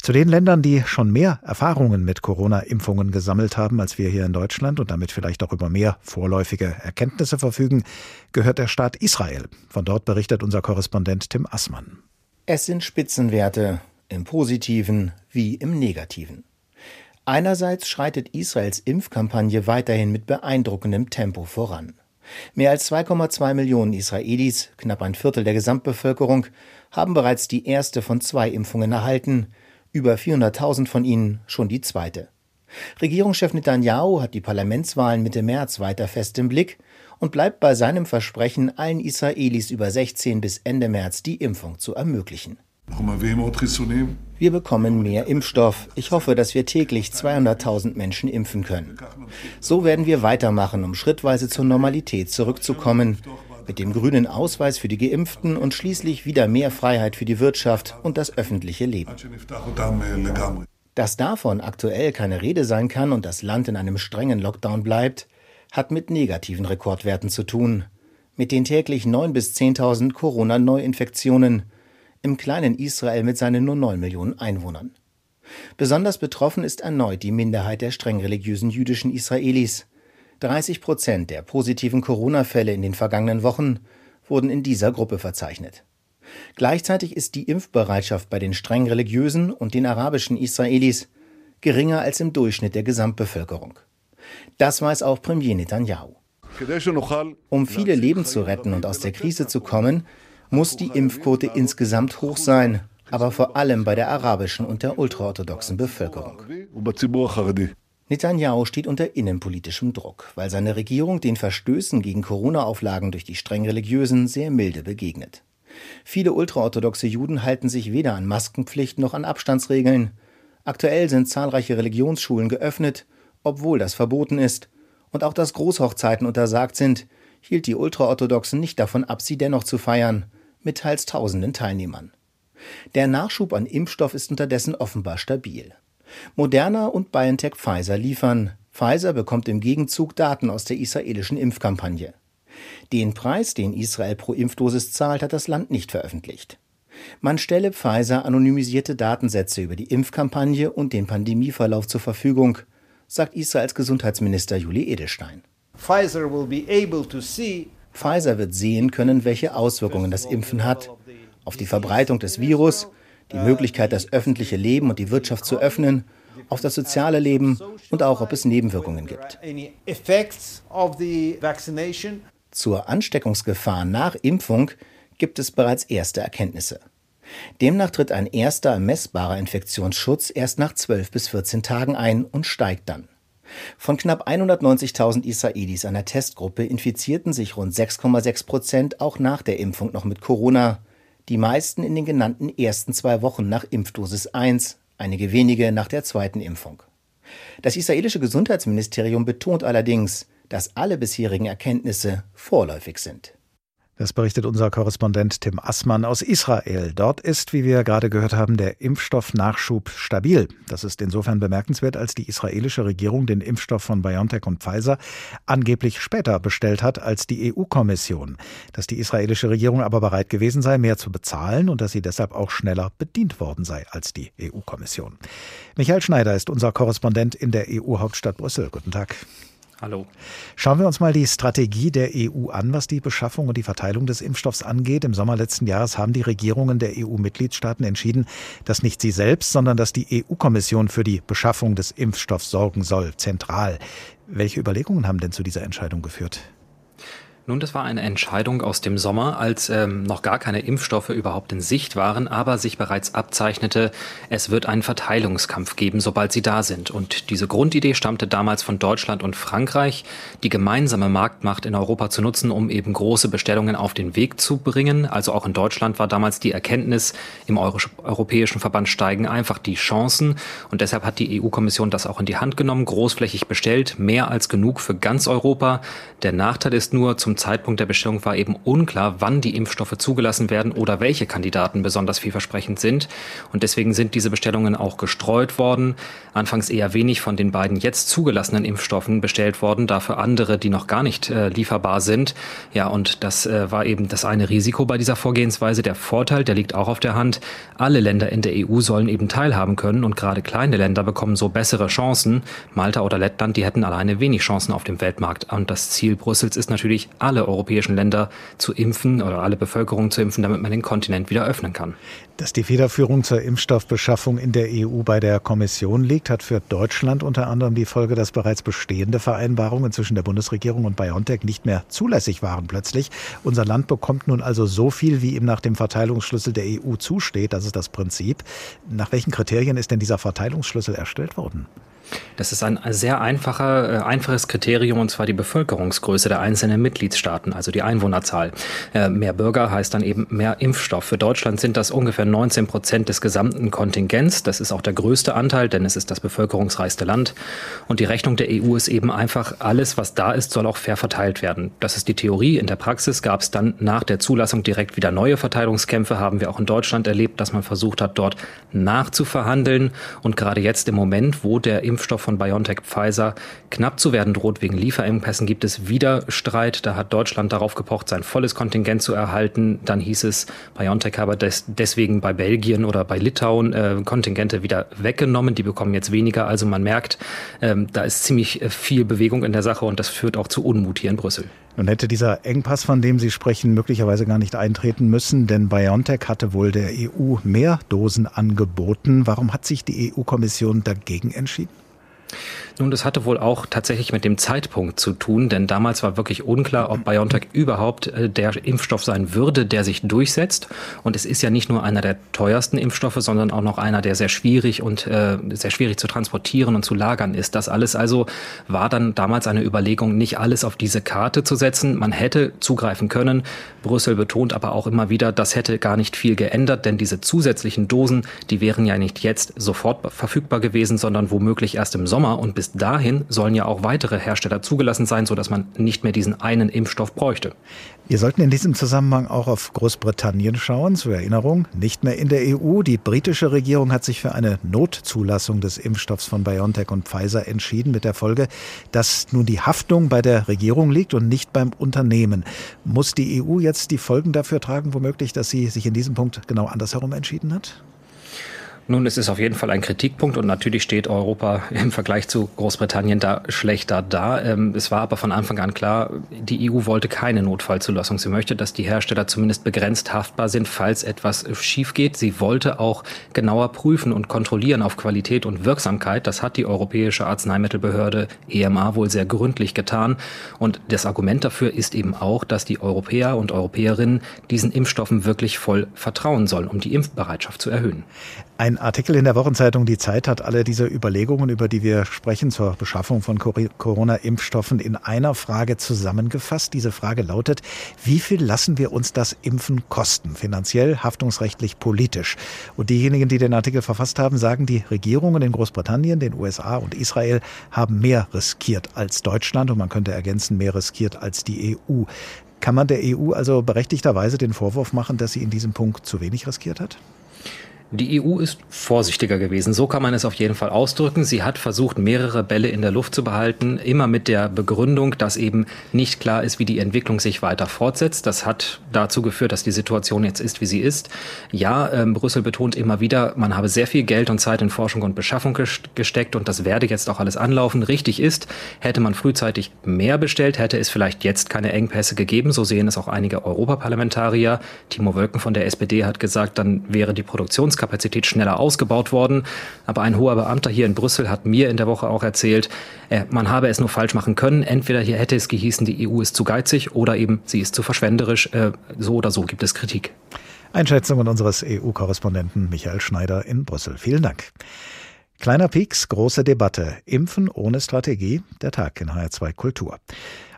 Zu den Ländern, die schon mehr Erfahrungen mit Corona-Impfungen gesammelt haben als wir hier in Deutschland und damit vielleicht auch über mehr vorläufige Erkenntnisse verfügen, gehört der Staat Israel. Von dort berichtet unser Korrespondent Tim Assmann. Es sind Spitzenwerte im positiven wie im negativen. Einerseits schreitet Israels Impfkampagne weiterhin mit beeindruckendem Tempo voran. Mehr als 2,2 Millionen Israelis, knapp ein Viertel der Gesamtbevölkerung, haben bereits die erste von zwei Impfungen erhalten, über 400.000 von ihnen schon die zweite. Regierungschef Netanyahu hat die Parlamentswahlen Mitte März weiter fest im Blick und bleibt bei seinem Versprechen, allen Israelis über 16 bis Ende März die Impfung zu ermöglichen. Wir bekommen mehr Impfstoff. Ich hoffe, dass wir täglich 200.000 Menschen impfen können. So werden wir weitermachen, um schrittweise zur Normalität zurückzukommen. Mit dem grünen Ausweis für die Geimpften und schließlich wieder mehr Freiheit für die Wirtschaft und das öffentliche Leben. Dass davon aktuell keine Rede sein kann und das Land in einem strengen Lockdown bleibt, hat mit negativen Rekordwerten zu tun. Mit den täglich 9.000 bis 10.000 Corona-Neuinfektionen im kleinen Israel mit seinen nur 9 Millionen Einwohnern. Besonders betroffen ist erneut die Minderheit der streng religiösen jüdischen Israelis. 30 Prozent der positiven Corona-Fälle in den vergangenen Wochen wurden in dieser Gruppe verzeichnet. Gleichzeitig ist die Impfbereitschaft bei den streng religiösen und den arabischen Israelis geringer als im Durchschnitt der Gesamtbevölkerung. Das weiß auch Premier Netanyahu. Um viele Leben zu retten und aus der Krise zu kommen, muss die Impfquote insgesamt hoch sein, aber vor allem bei der arabischen und der ultraorthodoxen Bevölkerung. Netanyahu steht unter innenpolitischem Druck, weil seine Regierung den Verstößen gegen Corona-Auflagen durch die streng Religiösen sehr milde begegnet. Viele ultraorthodoxe Juden halten sich weder an Maskenpflicht noch an Abstandsregeln. Aktuell sind zahlreiche Religionsschulen geöffnet, obwohl das verboten ist, und auch dass Großhochzeiten untersagt sind, hielt die Ultraorthodoxen nicht davon ab, sie dennoch zu feiern mit teils tausenden Teilnehmern. Der Nachschub an Impfstoff ist unterdessen offenbar stabil. Moderna und BioNTech Pfizer liefern. Pfizer bekommt im Gegenzug Daten aus der israelischen Impfkampagne. Den Preis, den Israel pro Impfdosis zahlt, hat das Land nicht veröffentlicht. Man stelle Pfizer anonymisierte Datensätze über die Impfkampagne und den Pandemieverlauf zur Verfügung, sagt Israels Gesundheitsminister Juli Edelstein. Pfizer will be able to see Pfizer wird sehen können, welche Auswirkungen das Impfen hat auf die Verbreitung des Virus, die Möglichkeit, das öffentliche Leben und die Wirtschaft zu öffnen, auf das soziale Leben und auch, ob es Nebenwirkungen gibt. Zur Ansteckungsgefahr nach Impfung gibt es bereits erste Erkenntnisse. Demnach tritt ein erster messbarer Infektionsschutz erst nach 12 bis 14 Tagen ein und steigt dann. Von knapp 190.000 Israelis einer Testgruppe infizierten sich rund 6,6 Prozent auch nach der Impfung noch mit Corona. Die meisten in den genannten ersten zwei Wochen nach Impfdosis 1, einige wenige nach der zweiten Impfung. Das israelische Gesundheitsministerium betont allerdings, dass alle bisherigen Erkenntnisse vorläufig sind. Das berichtet unser Korrespondent Tim Assmann aus Israel. Dort ist, wie wir gerade gehört haben, der Impfstoffnachschub stabil. Das ist insofern bemerkenswert, als die israelische Regierung den Impfstoff von BioNTech und Pfizer angeblich später bestellt hat als die EU-Kommission. Dass die israelische Regierung aber bereit gewesen sei, mehr zu bezahlen und dass sie deshalb auch schneller bedient worden sei als die EU-Kommission. Michael Schneider ist unser Korrespondent in der EU-Hauptstadt Brüssel. Guten Tag. Hallo. Schauen wir uns mal die Strategie der EU an, was die Beschaffung und die Verteilung des Impfstoffs angeht. Im Sommer letzten Jahres haben die Regierungen der EU-Mitgliedstaaten entschieden, dass nicht sie selbst, sondern dass die EU-Kommission für die Beschaffung des Impfstoffs sorgen soll, zentral. Welche Überlegungen haben denn zu dieser Entscheidung geführt? Nun, das war eine Entscheidung aus dem Sommer, als ähm, noch gar keine Impfstoffe überhaupt in Sicht waren, aber sich bereits abzeichnete, es wird einen Verteilungskampf geben, sobald sie da sind. Und diese Grundidee stammte damals von Deutschland und Frankreich, die gemeinsame Marktmacht in Europa zu nutzen, um eben große Bestellungen auf den Weg zu bringen. Also auch in Deutschland war damals die Erkenntnis, im Euro Europäischen Verband steigen einfach die Chancen. Und deshalb hat die EU-Kommission das auch in die Hand genommen, großflächig bestellt, mehr als genug für ganz Europa. Der Nachteil ist nur, zum Zeitpunkt der Bestellung war eben unklar, wann die Impfstoffe zugelassen werden oder welche Kandidaten besonders vielversprechend sind. Und deswegen sind diese Bestellungen auch gestreut worden. Anfangs eher wenig von den beiden jetzt zugelassenen Impfstoffen bestellt worden, dafür andere, die noch gar nicht äh, lieferbar sind. Ja, und das äh, war eben das eine Risiko bei dieser Vorgehensweise. Der Vorteil, der liegt auch auf der Hand. Alle Länder in der EU sollen eben teilhaben können und gerade kleine Länder bekommen so bessere Chancen. Malta oder Lettland, die hätten alleine wenig Chancen auf dem Weltmarkt. Und das Ziel Brüssels ist natürlich, alle europäischen Länder zu impfen oder alle Bevölkerung zu impfen, damit man den Kontinent wieder öffnen kann. Dass die Federführung zur Impfstoffbeschaffung in der EU bei der Kommission liegt, hat für Deutschland unter anderem die Folge, dass bereits bestehende Vereinbarungen zwischen der Bundesregierung und BioNTech nicht mehr zulässig waren plötzlich. Unser Land bekommt nun also so viel, wie ihm nach dem Verteilungsschlüssel der EU zusteht. Das ist das Prinzip. Nach welchen Kriterien ist denn dieser Verteilungsschlüssel erstellt worden? Das ist ein sehr einfacher, äh, einfaches Kriterium, und zwar die Bevölkerungsgröße der einzelnen Mitgliedstaaten, also die Einwohnerzahl. Äh, mehr Bürger heißt dann eben mehr Impfstoff. Für Deutschland sind das ungefähr 19 Prozent des gesamten Kontingents. Das ist auch der größte Anteil, denn es ist das bevölkerungsreichste Land. Und die Rechnung der EU ist eben einfach, alles, was da ist, soll auch fair verteilt werden. Das ist die Theorie. In der Praxis gab es dann nach der Zulassung direkt wieder neue Verteilungskämpfe, haben wir auch in Deutschland erlebt, dass man versucht hat, dort nachzuverhandeln. Und gerade jetzt im Moment, wo der Impf Impfstoff von BioNTech Pfizer knapp zu werden droht wegen Lieferengpässen, gibt es wieder Streit. Da hat Deutschland darauf gepocht, sein volles Kontingent zu erhalten. Dann hieß es, BioNTech habe des, deswegen bei Belgien oder bei Litauen äh, Kontingente wieder weggenommen. Die bekommen jetzt weniger. Also man merkt, ähm, da ist ziemlich äh, viel Bewegung in der Sache und das führt auch zu Unmut hier in Brüssel. Nun hätte dieser Engpass, von dem Sie sprechen, möglicherweise gar nicht eintreten müssen, denn BioNTech hatte wohl der EU mehr Dosen angeboten. Warum hat sich die EU-Kommission dagegen entschieden? Nun, das hatte wohl auch tatsächlich mit dem Zeitpunkt zu tun, denn damals war wirklich unklar, ob BioNTech überhaupt äh, der Impfstoff sein würde, der sich durchsetzt. Und es ist ja nicht nur einer der teuersten Impfstoffe, sondern auch noch einer, der sehr schwierig und äh, sehr schwierig zu transportieren und zu lagern ist. Das alles also war dann damals eine Überlegung, nicht alles auf diese Karte zu setzen. Man hätte zugreifen können. Brüssel betont aber auch immer wieder, das hätte gar nicht viel geändert, denn diese zusätzlichen Dosen, die wären ja nicht jetzt sofort verfügbar gewesen, sondern womöglich erst im Sommer und bis bis dahin sollen ja auch weitere Hersteller zugelassen sein, sodass man nicht mehr diesen einen Impfstoff bräuchte. Wir sollten in diesem Zusammenhang auch auf Großbritannien schauen. Zur Erinnerung, nicht mehr in der EU. Die britische Regierung hat sich für eine Notzulassung des Impfstoffs von BioNTech und Pfizer entschieden, mit der Folge, dass nun die Haftung bei der Regierung liegt und nicht beim Unternehmen. Muss die EU jetzt die Folgen dafür tragen, womöglich, dass sie sich in diesem Punkt genau andersherum entschieden hat? Nun, es ist auf jeden Fall ein Kritikpunkt und natürlich steht Europa im Vergleich zu Großbritannien da schlechter da. Ähm, es war aber von Anfang an klar, die EU wollte keine Notfallzulassung. Sie möchte, dass die Hersteller zumindest begrenzt haftbar sind, falls etwas schief geht. Sie wollte auch genauer prüfen und kontrollieren auf Qualität und Wirksamkeit. Das hat die Europäische Arzneimittelbehörde EMA wohl sehr gründlich getan. Und das Argument dafür ist eben auch, dass die Europäer und Europäerinnen diesen Impfstoffen wirklich voll vertrauen sollen, um die Impfbereitschaft zu erhöhen. Ein Artikel in der Wochenzeitung Die Zeit hat alle diese Überlegungen, über die wir sprechen, zur Beschaffung von Corona-Impfstoffen in einer Frage zusammengefasst. Diese Frage lautet, wie viel lassen wir uns das Impfen kosten? Finanziell, haftungsrechtlich, politisch. Und diejenigen, die den Artikel verfasst haben, sagen, die Regierungen in Großbritannien, den USA und Israel haben mehr riskiert als Deutschland und man könnte ergänzen, mehr riskiert als die EU. Kann man der EU also berechtigterweise den Vorwurf machen, dass sie in diesem Punkt zu wenig riskiert hat? Die EU ist vorsichtiger gewesen, so kann man es auf jeden Fall ausdrücken. Sie hat versucht, mehrere Bälle in der Luft zu behalten, immer mit der Begründung, dass eben nicht klar ist, wie die Entwicklung sich weiter fortsetzt. Das hat dazu geführt, dass die Situation jetzt ist, wie sie ist. Ja, ähm, Brüssel betont immer wieder, man habe sehr viel Geld und Zeit in Forschung und Beschaffung gesteckt und das werde jetzt auch alles anlaufen. Richtig ist, hätte man frühzeitig mehr bestellt, hätte es vielleicht jetzt keine Engpässe gegeben. So sehen es auch einige Europaparlamentarier. Timo Wölken von der SPD hat gesagt, dann wäre die Produktions Produktionskapazität schneller ausgebaut worden. Aber ein hoher Beamter hier in Brüssel hat mir in der Woche auch erzählt, äh, man habe es nur falsch machen können. Entweder hier hätte es gehießen, die EU ist zu geizig oder eben sie ist zu verschwenderisch. Äh, so oder so gibt es Kritik. Einschätzungen unseres EU-Korrespondenten Michael Schneider in Brüssel. Vielen Dank. Kleiner Pieks, große Debatte. Impfen ohne Strategie. Der Tag in HR2 Kultur.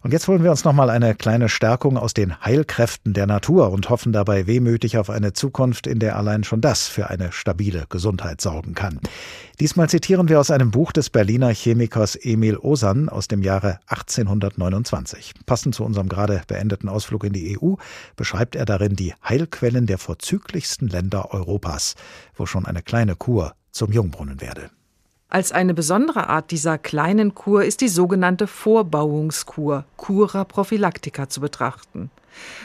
Und jetzt holen wir uns nochmal eine kleine Stärkung aus den Heilkräften der Natur und hoffen dabei wehmütig auf eine Zukunft, in der allein schon das für eine stabile Gesundheit sorgen kann. Diesmal zitieren wir aus einem Buch des Berliner Chemikers Emil Osan aus dem Jahre 1829. Passend zu unserem gerade beendeten Ausflug in die EU beschreibt er darin die Heilquellen der vorzüglichsten Länder Europas, wo schon eine kleine Kur zum Jungbrunnen werde. Als eine besondere Art dieser kleinen Kur ist die sogenannte Vorbauungskur, Cura prophylactica, zu betrachten.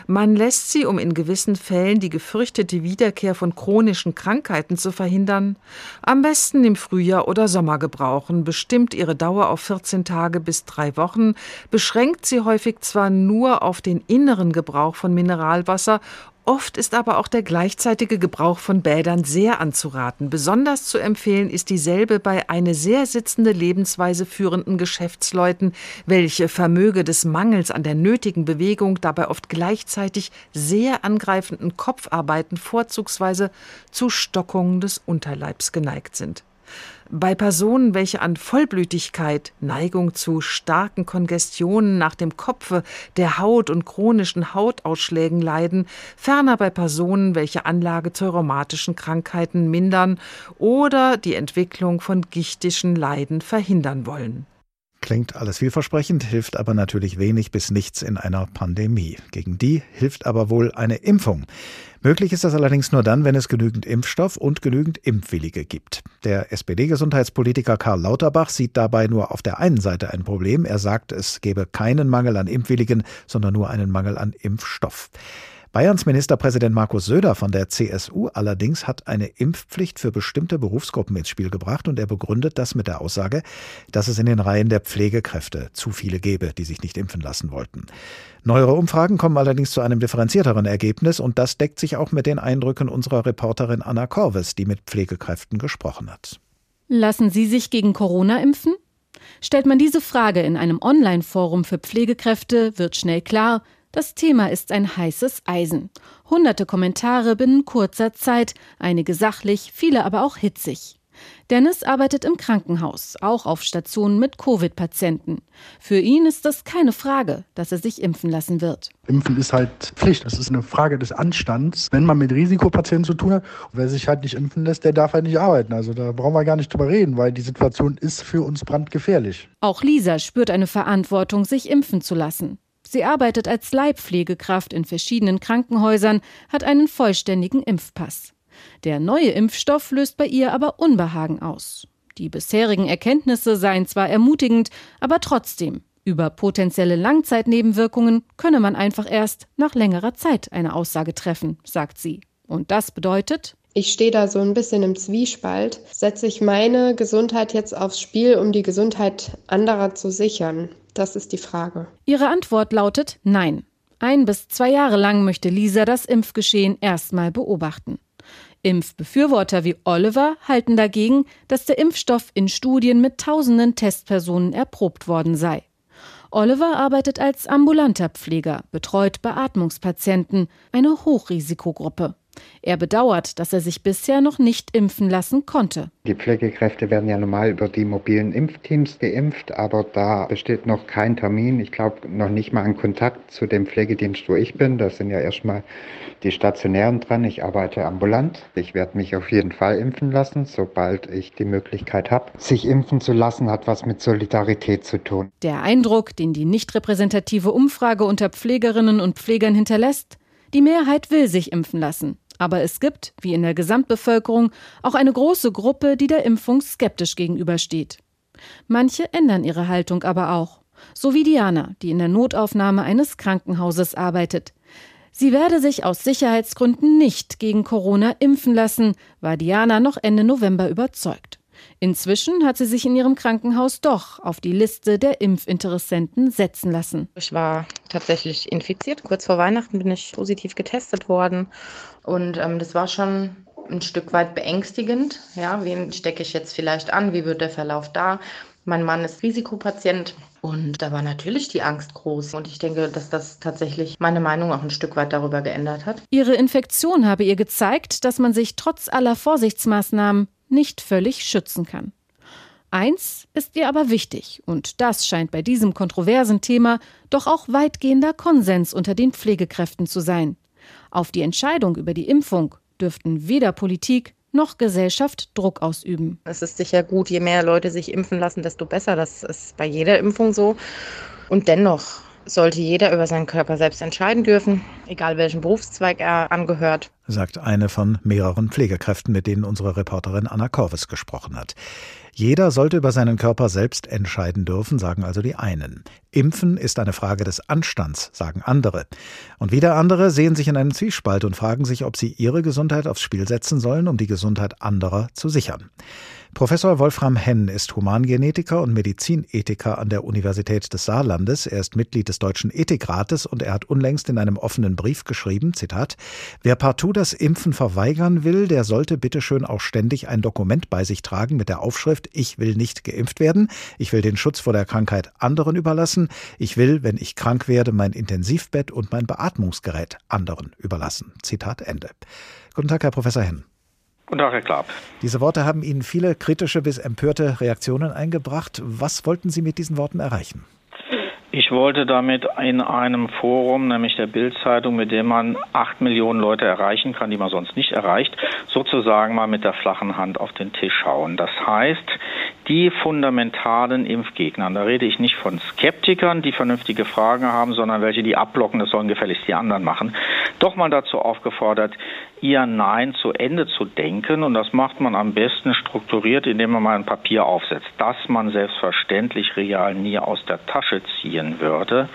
Man lässt sie, um in gewissen Fällen die gefürchtete Wiederkehr von chronischen Krankheiten zu verhindern, am besten im Frühjahr oder Sommer gebrauchen, bestimmt ihre Dauer auf 14 Tage bis drei Wochen, beschränkt sie häufig zwar nur auf den inneren Gebrauch von Mineralwasser Oft ist aber auch der gleichzeitige Gebrauch von Bädern sehr anzuraten. Besonders zu empfehlen ist dieselbe bei eine sehr sitzende Lebensweise führenden Geschäftsleuten, welche Vermöge des Mangels an der nötigen Bewegung dabei oft gleichzeitig sehr angreifenden Kopfarbeiten vorzugsweise zu Stockungen des Unterleibs geneigt sind. Bei Personen, welche an Vollblütigkeit, Neigung zu starken Kongestionen nach dem Kopfe, der Haut und chronischen Hautausschlägen leiden, ferner bei Personen, welche Anlage zu rheumatischen Krankheiten mindern oder die Entwicklung von gichtischen Leiden verhindern wollen. Klingt alles vielversprechend, hilft aber natürlich wenig bis nichts in einer Pandemie. Gegen die hilft aber wohl eine Impfung. Möglich ist das allerdings nur dann, wenn es genügend Impfstoff und genügend Impfwillige gibt. Der SPD-Gesundheitspolitiker Karl Lauterbach sieht dabei nur auf der einen Seite ein Problem. Er sagt, es gebe keinen Mangel an Impfwilligen, sondern nur einen Mangel an Impfstoff. Bayerns Ministerpräsident Markus Söder von der CSU allerdings hat eine Impfpflicht für bestimmte Berufsgruppen ins Spiel gebracht und er begründet das mit der Aussage, dass es in den Reihen der Pflegekräfte zu viele gäbe, die sich nicht impfen lassen wollten. Neuere Umfragen kommen allerdings zu einem differenzierteren Ergebnis und das deckt sich auch mit den Eindrücken unserer Reporterin Anna Korves, die mit Pflegekräften gesprochen hat. Lassen Sie sich gegen Corona impfen? Stellt man diese Frage in einem Online-Forum für Pflegekräfte, wird schnell klar, das Thema ist ein heißes Eisen. Hunderte Kommentare binnen kurzer Zeit, einige sachlich, viele aber auch hitzig. Dennis arbeitet im Krankenhaus, auch auf Stationen mit Covid-Patienten. Für ihn ist das keine Frage, dass er sich impfen lassen wird. Impfen ist halt Pflicht. Das ist eine Frage des Anstands. Wenn man mit Risikopatienten zu tun hat wer sich halt nicht impfen lässt, der darf halt nicht arbeiten. Also da brauchen wir gar nicht drüber reden, weil die Situation ist für uns brandgefährlich. Auch Lisa spürt eine Verantwortung, sich impfen zu lassen. Sie arbeitet als Leibpflegekraft in verschiedenen Krankenhäusern, hat einen vollständigen Impfpass. Der neue Impfstoff löst bei ihr aber Unbehagen aus. Die bisherigen Erkenntnisse seien zwar ermutigend, aber trotzdem, über potenzielle Langzeitnebenwirkungen könne man einfach erst nach längerer Zeit eine Aussage treffen, sagt sie. Und das bedeutet, Ich stehe da so ein bisschen im Zwiespalt. Setze ich meine Gesundheit jetzt aufs Spiel, um die Gesundheit anderer zu sichern? Das ist die Frage. Ihre Antwort lautet Nein. Ein bis zwei Jahre lang möchte Lisa das Impfgeschehen erstmal beobachten. Impfbefürworter wie Oliver halten dagegen, dass der Impfstoff in Studien mit tausenden Testpersonen erprobt worden sei. Oliver arbeitet als ambulanter Pfleger, betreut Beatmungspatienten, eine Hochrisikogruppe. Er bedauert, dass er sich bisher noch nicht impfen lassen konnte. Die Pflegekräfte werden ja normal über die mobilen Impfteams geimpft, aber da besteht noch kein Termin. Ich glaube noch nicht mal ein Kontakt zu dem Pflegedienst, wo ich bin. Da sind ja erstmal die Stationären dran. Ich arbeite ambulant. Ich werde mich auf jeden Fall impfen lassen, sobald ich die Möglichkeit habe. Sich impfen zu lassen hat was mit Solidarität zu tun. Der Eindruck, den die nicht repräsentative Umfrage unter Pflegerinnen und Pflegern hinterlässt, die Mehrheit will sich impfen lassen. Aber es gibt, wie in der Gesamtbevölkerung, auch eine große Gruppe, die der Impfung skeptisch gegenübersteht. Manche ändern ihre Haltung aber auch. So wie Diana, die in der Notaufnahme eines Krankenhauses arbeitet. Sie werde sich aus Sicherheitsgründen nicht gegen Corona impfen lassen, war Diana noch Ende November überzeugt. Inzwischen hat sie sich in ihrem Krankenhaus doch auf die Liste der Impfinteressenten setzen lassen. Ich war tatsächlich infiziert. Kurz vor Weihnachten bin ich positiv getestet worden. Und ähm, das war schon ein Stück weit beängstigend. Ja, wen stecke ich jetzt vielleicht an? Wie wird der Verlauf da? Mein Mann ist Risikopatient und da war natürlich die Angst groß. Und ich denke, dass das tatsächlich meine Meinung auch ein Stück weit darüber geändert hat. Ihre Infektion habe ihr gezeigt, dass man sich trotz aller Vorsichtsmaßnahmen nicht völlig schützen kann. Eins ist ihr aber wichtig, und das scheint bei diesem kontroversen Thema doch auch weitgehender Konsens unter den Pflegekräften zu sein. Auf die Entscheidung über die Impfung dürften weder Politik noch Gesellschaft Druck ausüben. Es ist sicher gut, je mehr Leute sich impfen lassen, desto besser. Das ist bei jeder Impfung so. Und dennoch sollte jeder über seinen Körper selbst entscheiden dürfen, egal welchen Berufszweig er angehört. Sagt eine von mehreren Pflegekräften, mit denen unsere Reporterin Anna Korvis gesprochen hat. Jeder sollte über seinen Körper selbst entscheiden dürfen, sagen also die einen. Impfen ist eine Frage des Anstands, sagen andere. Und wieder andere sehen sich in einem Zwiespalt und fragen sich, ob sie ihre Gesundheit aufs Spiel setzen sollen, um die Gesundheit anderer zu sichern. Professor Wolfram Henn ist Humangenetiker und Medizinethiker an der Universität des Saarlandes. Er ist Mitglied des Deutschen Ethikrates und er hat unlängst in einem offenen Brief geschrieben, Zitat, wer partout das Impfen verweigern will, der sollte bitteschön auch ständig ein Dokument bei sich tragen mit der Aufschrift, ich will nicht geimpft werden, ich will den Schutz vor der Krankheit anderen überlassen, ich will, wenn ich krank werde, mein Intensivbett und mein Beatmungsgerät anderen überlassen. Zitat Ende. Guten Tag, Herr Professor Henn. Guten Tag, Herr Klapp. Diese Worte haben Ihnen viele kritische bis empörte Reaktionen eingebracht. Was wollten Sie mit diesen Worten erreichen? Ich wollte damit in einem Forum, nämlich der Bildzeitung, mit dem man acht Millionen Leute erreichen kann, die man sonst nicht erreicht, sozusagen mal mit der flachen Hand auf den Tisch schauen. Das heißt, die fundamentalen Impfgegner, da rede ich nicht von Skeptikern, die vernünftige Fragen haben, sondern welche, die abblocken, das sollen gefälligst die anderen machen, doch mal dazu aufgefordert, ihr Nein zu Ende zu denken. Und das macht man am besten strukturiert, indem man mal ein Papier aufsetzt, das man selbstverständlich real nie aus der Tasche ziehen würde.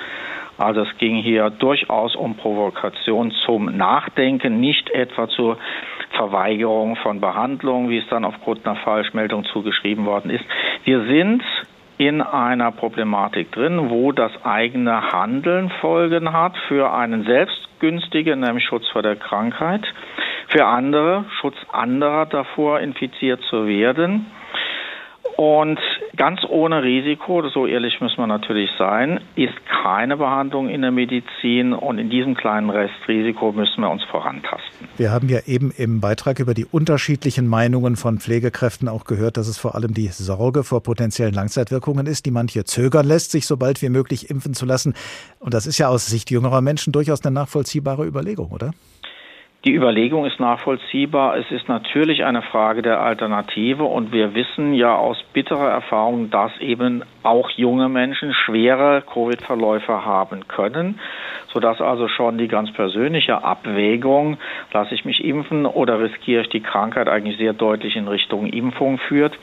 Also es ging hier durchaus um Provokation zum Nachdenken, nicht etwa zur Verweigerung von Behandlung, wie es dann aufgrund einer Falschmeldung zugeschrieben worden ist. Wir sind in einer Problematik drin, wo das eigene Handeln Folgen hat für einen selbst günstigen, nämlich Schutz vor der Krankheit, für andere Schutz anderer davor, infiziert zu werden. Und ganz ohne Risiko, so ehrlich muss man natürlich sein, ist keine Behandlung in der Medizin und in diesem kleinen Restrisiko müssen wir uns vorantasten. Wir haben ja eben im Beitrag über die unterschiedlichen Meinungen von Pflegekräften auch gehört, dass es vor allem die Sorge vor potenziellen Langzeitwirkungen ist, die manche zögern lässt, sich so bald wie möglich impfen zu lassen. Und das ist ja aus Sicht jüngerer Menschen durchaus eine nachvollziehbare Überlegung, oder? Die Überlegung ist nachvollziehbar. Es ist natürlich eine Frage der Alternative und wir wissen ja aus bitterer Erfahrung, dass eben auch junge Menschen schwere Covid-Verläufe haben können, sodass also schon die ganz persönliche Abwägung, lasse ich mich impfen oder riskiere ich die Krankheit, eigentlich sehr deutlich in Richtung Impfung führt.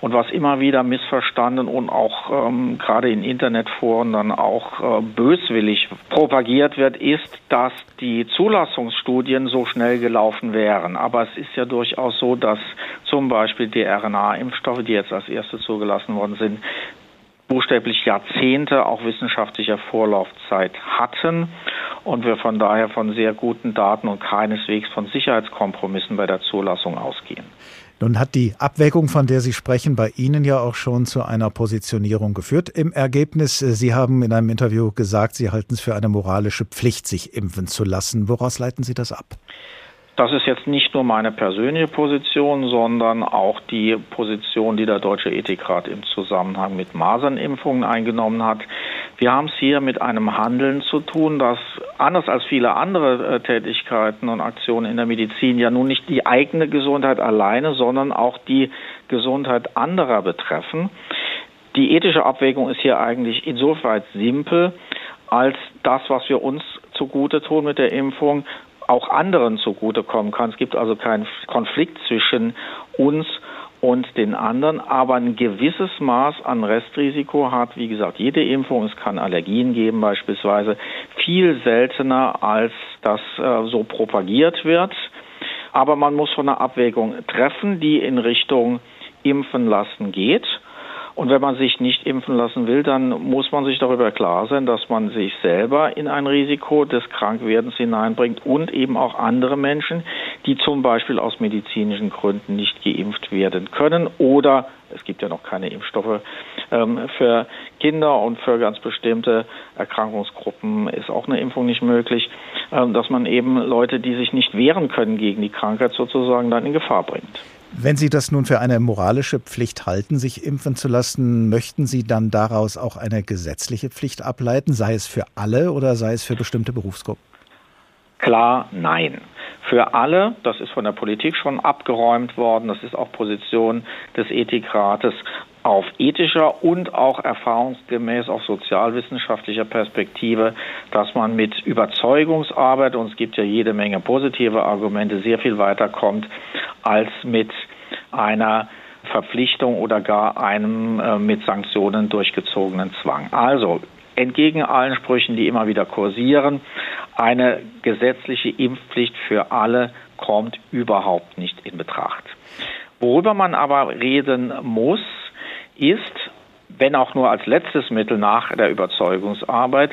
Und was immer wieder missverstanden und auch ähm, gerade in Internetforen dann auch äh, böswillig propagiert wird, ist, dass die Zulassungsstudien so schnell gelaufen wären. Aber es ist ja durchaus so, dass zum Beispiel die RNA-Impfstoffe, die jetzt als erste zugelassen worden sind, buchstäblich Jahrzehnte auch wissenschaftlicher Vorlaufzeit hatten und wir von daher von sehr guten Daten und keineswegs von Sicherheitskompromissen bei der Zulassung ausgehen. Nun hat die Abwägung, von der Sie sprechen, bei Ihnen ja auch schon zu einer Positionierung geführt. Im Ergebnis, äh, Sie haben in einem Interview gesagt, Sie halten es für eine moralische Pflicht, sich impfen zu lassen. Woraus leiten Sie das ab? Das ist jetzt nicht nur meine persönliche Position, sondern auch die Position, die der Deutsche Ethikrat im Zusammenhang mit Masernimpfungen eingenommen hat. Wir haben es hier mit einem Handeln zu tun, das anders als viele andere äh, Tätigkeiten und Aktionen in der Medizin ja nun nicht die eigene Gesundheit alleine, sondern auch die Gesundheit anderer betreffen. Die ethische Abwägung ist hier eigentlich insoweit simpel, als das, was wir uns zugute tun mit der Impfung, auch anderen zugutekommen kann. Es gibt also keinen Konflikt zwischen uns und den anderen, aber ein gewisses Maß an Restrisiko hat, wie gesagt, jede Impfung. Es kann Allergien geben beispielsweise, viel seltener als das äh, so propagiert wird. Aber man muss schon eine Abwägung treffen, die in Richtung Impfen lassen geht. Und wenn man sich nicht impfen lassen will, dann muss man sich darüber klar sein, dass man sich selber in ein Risiko des Krankwerdens hineinbringt und eben auch andere Menschen, die zum Beispiel aus medizinischen Gründen nicht geimpft werden können oder es gibt ja noch keine Impfstoffe ähm, für Kinder und für ganz bestimmte Erkrankungsgruppen ist auch eine Impfung nicht möglich, ähm, dass man eben Leute, die sich nicht wehren können gegen die Krankheit sozusagen dann in Gefahr bringt. Wenn Sie das nun für eine moralische Pflicht halten, sich impfen zu lassen, möchten Sie dann daraus auch eine gesetzliche Pflicht ableiten, sei es für alle oder sei es für bestimmte Berufsgruppen? Klar, nein. Für alle, das ist von der Politik schon abgeräumt worden, das ist auch Position des Ethikrates auf ethischer und auch erfahrungsgemäß auf sozialwissenschaftlicher Perspektive, dass man mit Überzeugungsarbeit, und es gibt ja jede Menge positive Argumente, sehr viel weiterkommt als mit einer Verpflichtung oder gar einem äh, mit Sanktionen durchgezogenen Zwang. Also entgegen allen Sprüchen, die immer wieder kursieren, eine gesetzliche Impfpflicht für alle kommt überhaupt nicht in Betracht. Worüber man aber reden muss, ist, wenn auch nur als letztes Mittel nach der Überzeugungsarbeit,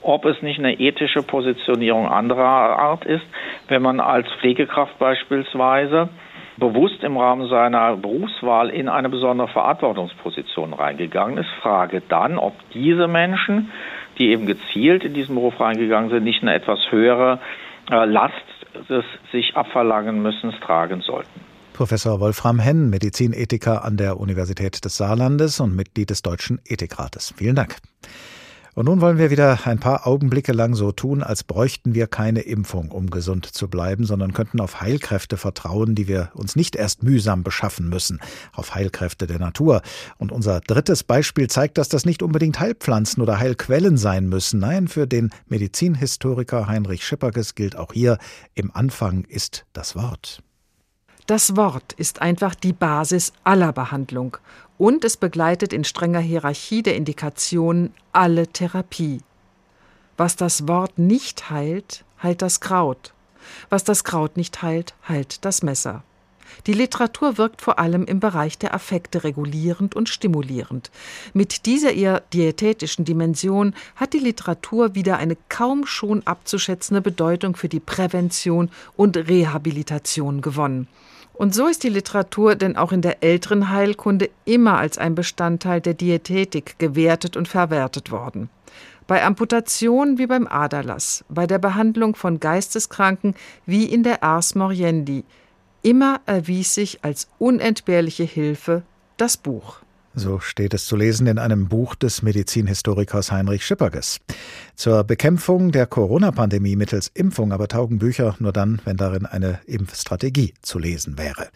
ob es nicht eine ethische Positionierung anderer Art ist, wenn man als Pflegekraft beispielsweise bewusst im Rahmen seiner Berufswahl in eine besondere Verantwortungsposition reingegangen ist, frage dann, ob diese Menschen, die eben gezielt in diesen Beruf reingegangen sind, nicht eine etwas höhere äh, Last des sich abverlangen müssen tragen sollten. Professor Wolfram Henn, Medizinethiker an der Universität des Saarlandes und Mitglied des Deutschen Ethikrates. Vielen Dank. Und nun wollen wir wieder ein paar Augenblicke lang so tun, als bräuchten wir keine Impfung, um gesund zu bleiben, sondern könnten auf Heilkräfte vertrauen, die wir uns nicht erst mühsam beschaffen müssen, auf Heilkräfte der Natur. Und unser drittes Beispiel zeigt, dass das nicht unbedingt Heilpflanzen oder Heilquellen sein müssen. Nein, für den Medizinhistoriker Heinrich Schipperkes gilt auch hier, im Anfang ist das Wort. Das Wort ist einfach die Basis aller Behandlung und es begleitet in strenger Hierarchie der Indikationen alle Therapie. Was das Wort nicht heilt, heilt das Kraut. Was das Kraut nicht heilt, heilt das Messer. Die Literatur wirkt vor allem im Bereich der Affekte regulierend und stimulierend. Mit dieser eher diätetischen Dimension hat die Literatur wieder eine kaum schon abzuschätzende Bedeutung für die Prävention und Rehabilitation gewonnen. Und so ist die Literatur denn auch in der älteren Heilkunde immer als ein Bestandteil der Diätetik gewertet und verwertet worden. Bei Amputation wie beim Aderlass, bei der Behandlung von Geisteskranken wie in der Ars Moriendi. Immer erwies sich als unentbehrliche Hilfe das Buch. So steht es zu lesen in einem Buch des Medizinhistorikers Heinrich Schipperges. Zur Bekämpfung der Corona-Pandemie mittels Impfung aber taugen Bücher nur dann, wenn darin eine Impfstrategie zu lesen wäre.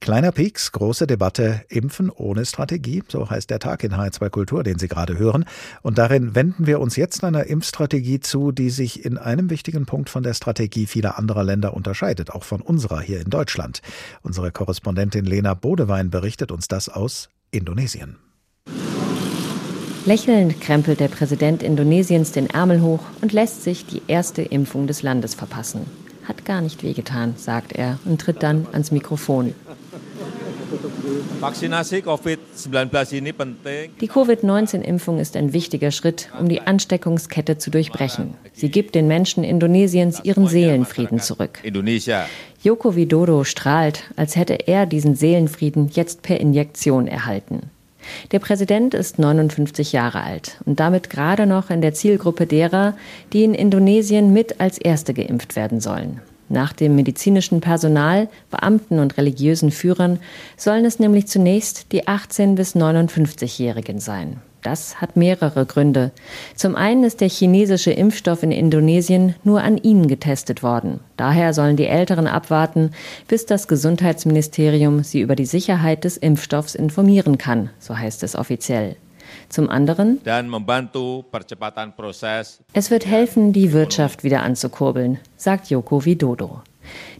Kleiner Pieks, große Debatte, Impfen ohne Strategie, so heißt der Tag in H2 Kultur, den Sie gerade hören. Und darin wenden wir uns jetzt einer Impfstrategie zu, die sich in einem wichtigen Punkt von der Strategie vieler anderer Länder unterscheidet, auch von unserer hier in Deutschland. Unsere Korrespondentin Lena Bodewein berichtet uns das aus Indonesien. Lächelnd krempelt der Präsident Indonesiens den Ärmel hoch und lässt sich die erste Impfung des Landes verpassen. Hat gar nicht wehgetan, sagt er und tritt dann ans Mikrofon. Die Covid-19-Impfung ist ein wichtiger Schritt, um die Ansteckungskette zu durchbrechen. Sie gibt den Menschen Indonesiens ihren Seelenfrieden zurück. Joko Widodo strahlt, als hätte er diesen Seelenfrieden jetzt per Injektion erhalten. Der Präsident ist 59 Jahre alt und damit gerade noch in der Zielgruppe derer, die in Indonesien mit als Erste geimpft werden sollen. Nach dem medizinischen Personal, Beamten und religiösen Führern sollen es nämlich zunächst die 18- bis 59-Jährigen sein. Das hat mehrere Gründe. Zum einen ist der chinesische Impfstoff in Indonesien nur an ihnen getestet worden. Daher sollen die Älteren abwarten, bis das Gesundheitsministerium sie über die Sicherheit des Impfstoffs informieren kann, so heißt es offiziell. Zum anderen, es wird helfen, die Wirtschaft wieder anzukurbeln, sagt Joko Widodo.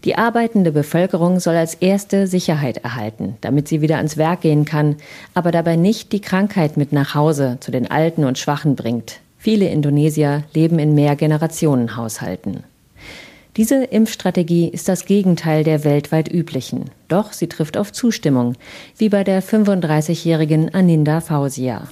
Die arbeitende Bevölkerung soll als erste Sicherheit erhalten, damit sie wieder ans Werk gehen kann, aber dabei nicht die Krankheit mit nach Hause zu den Alten und Schwachen bringt. Viele Indonesier leben in Mehrgenerationenhaushalten. Diese Impfstrategie ist das Gegenteil der weltweit üblichen. Doch sie trifft auf Zustimmung, wie bei der 35-jährigen Aninda Fausia.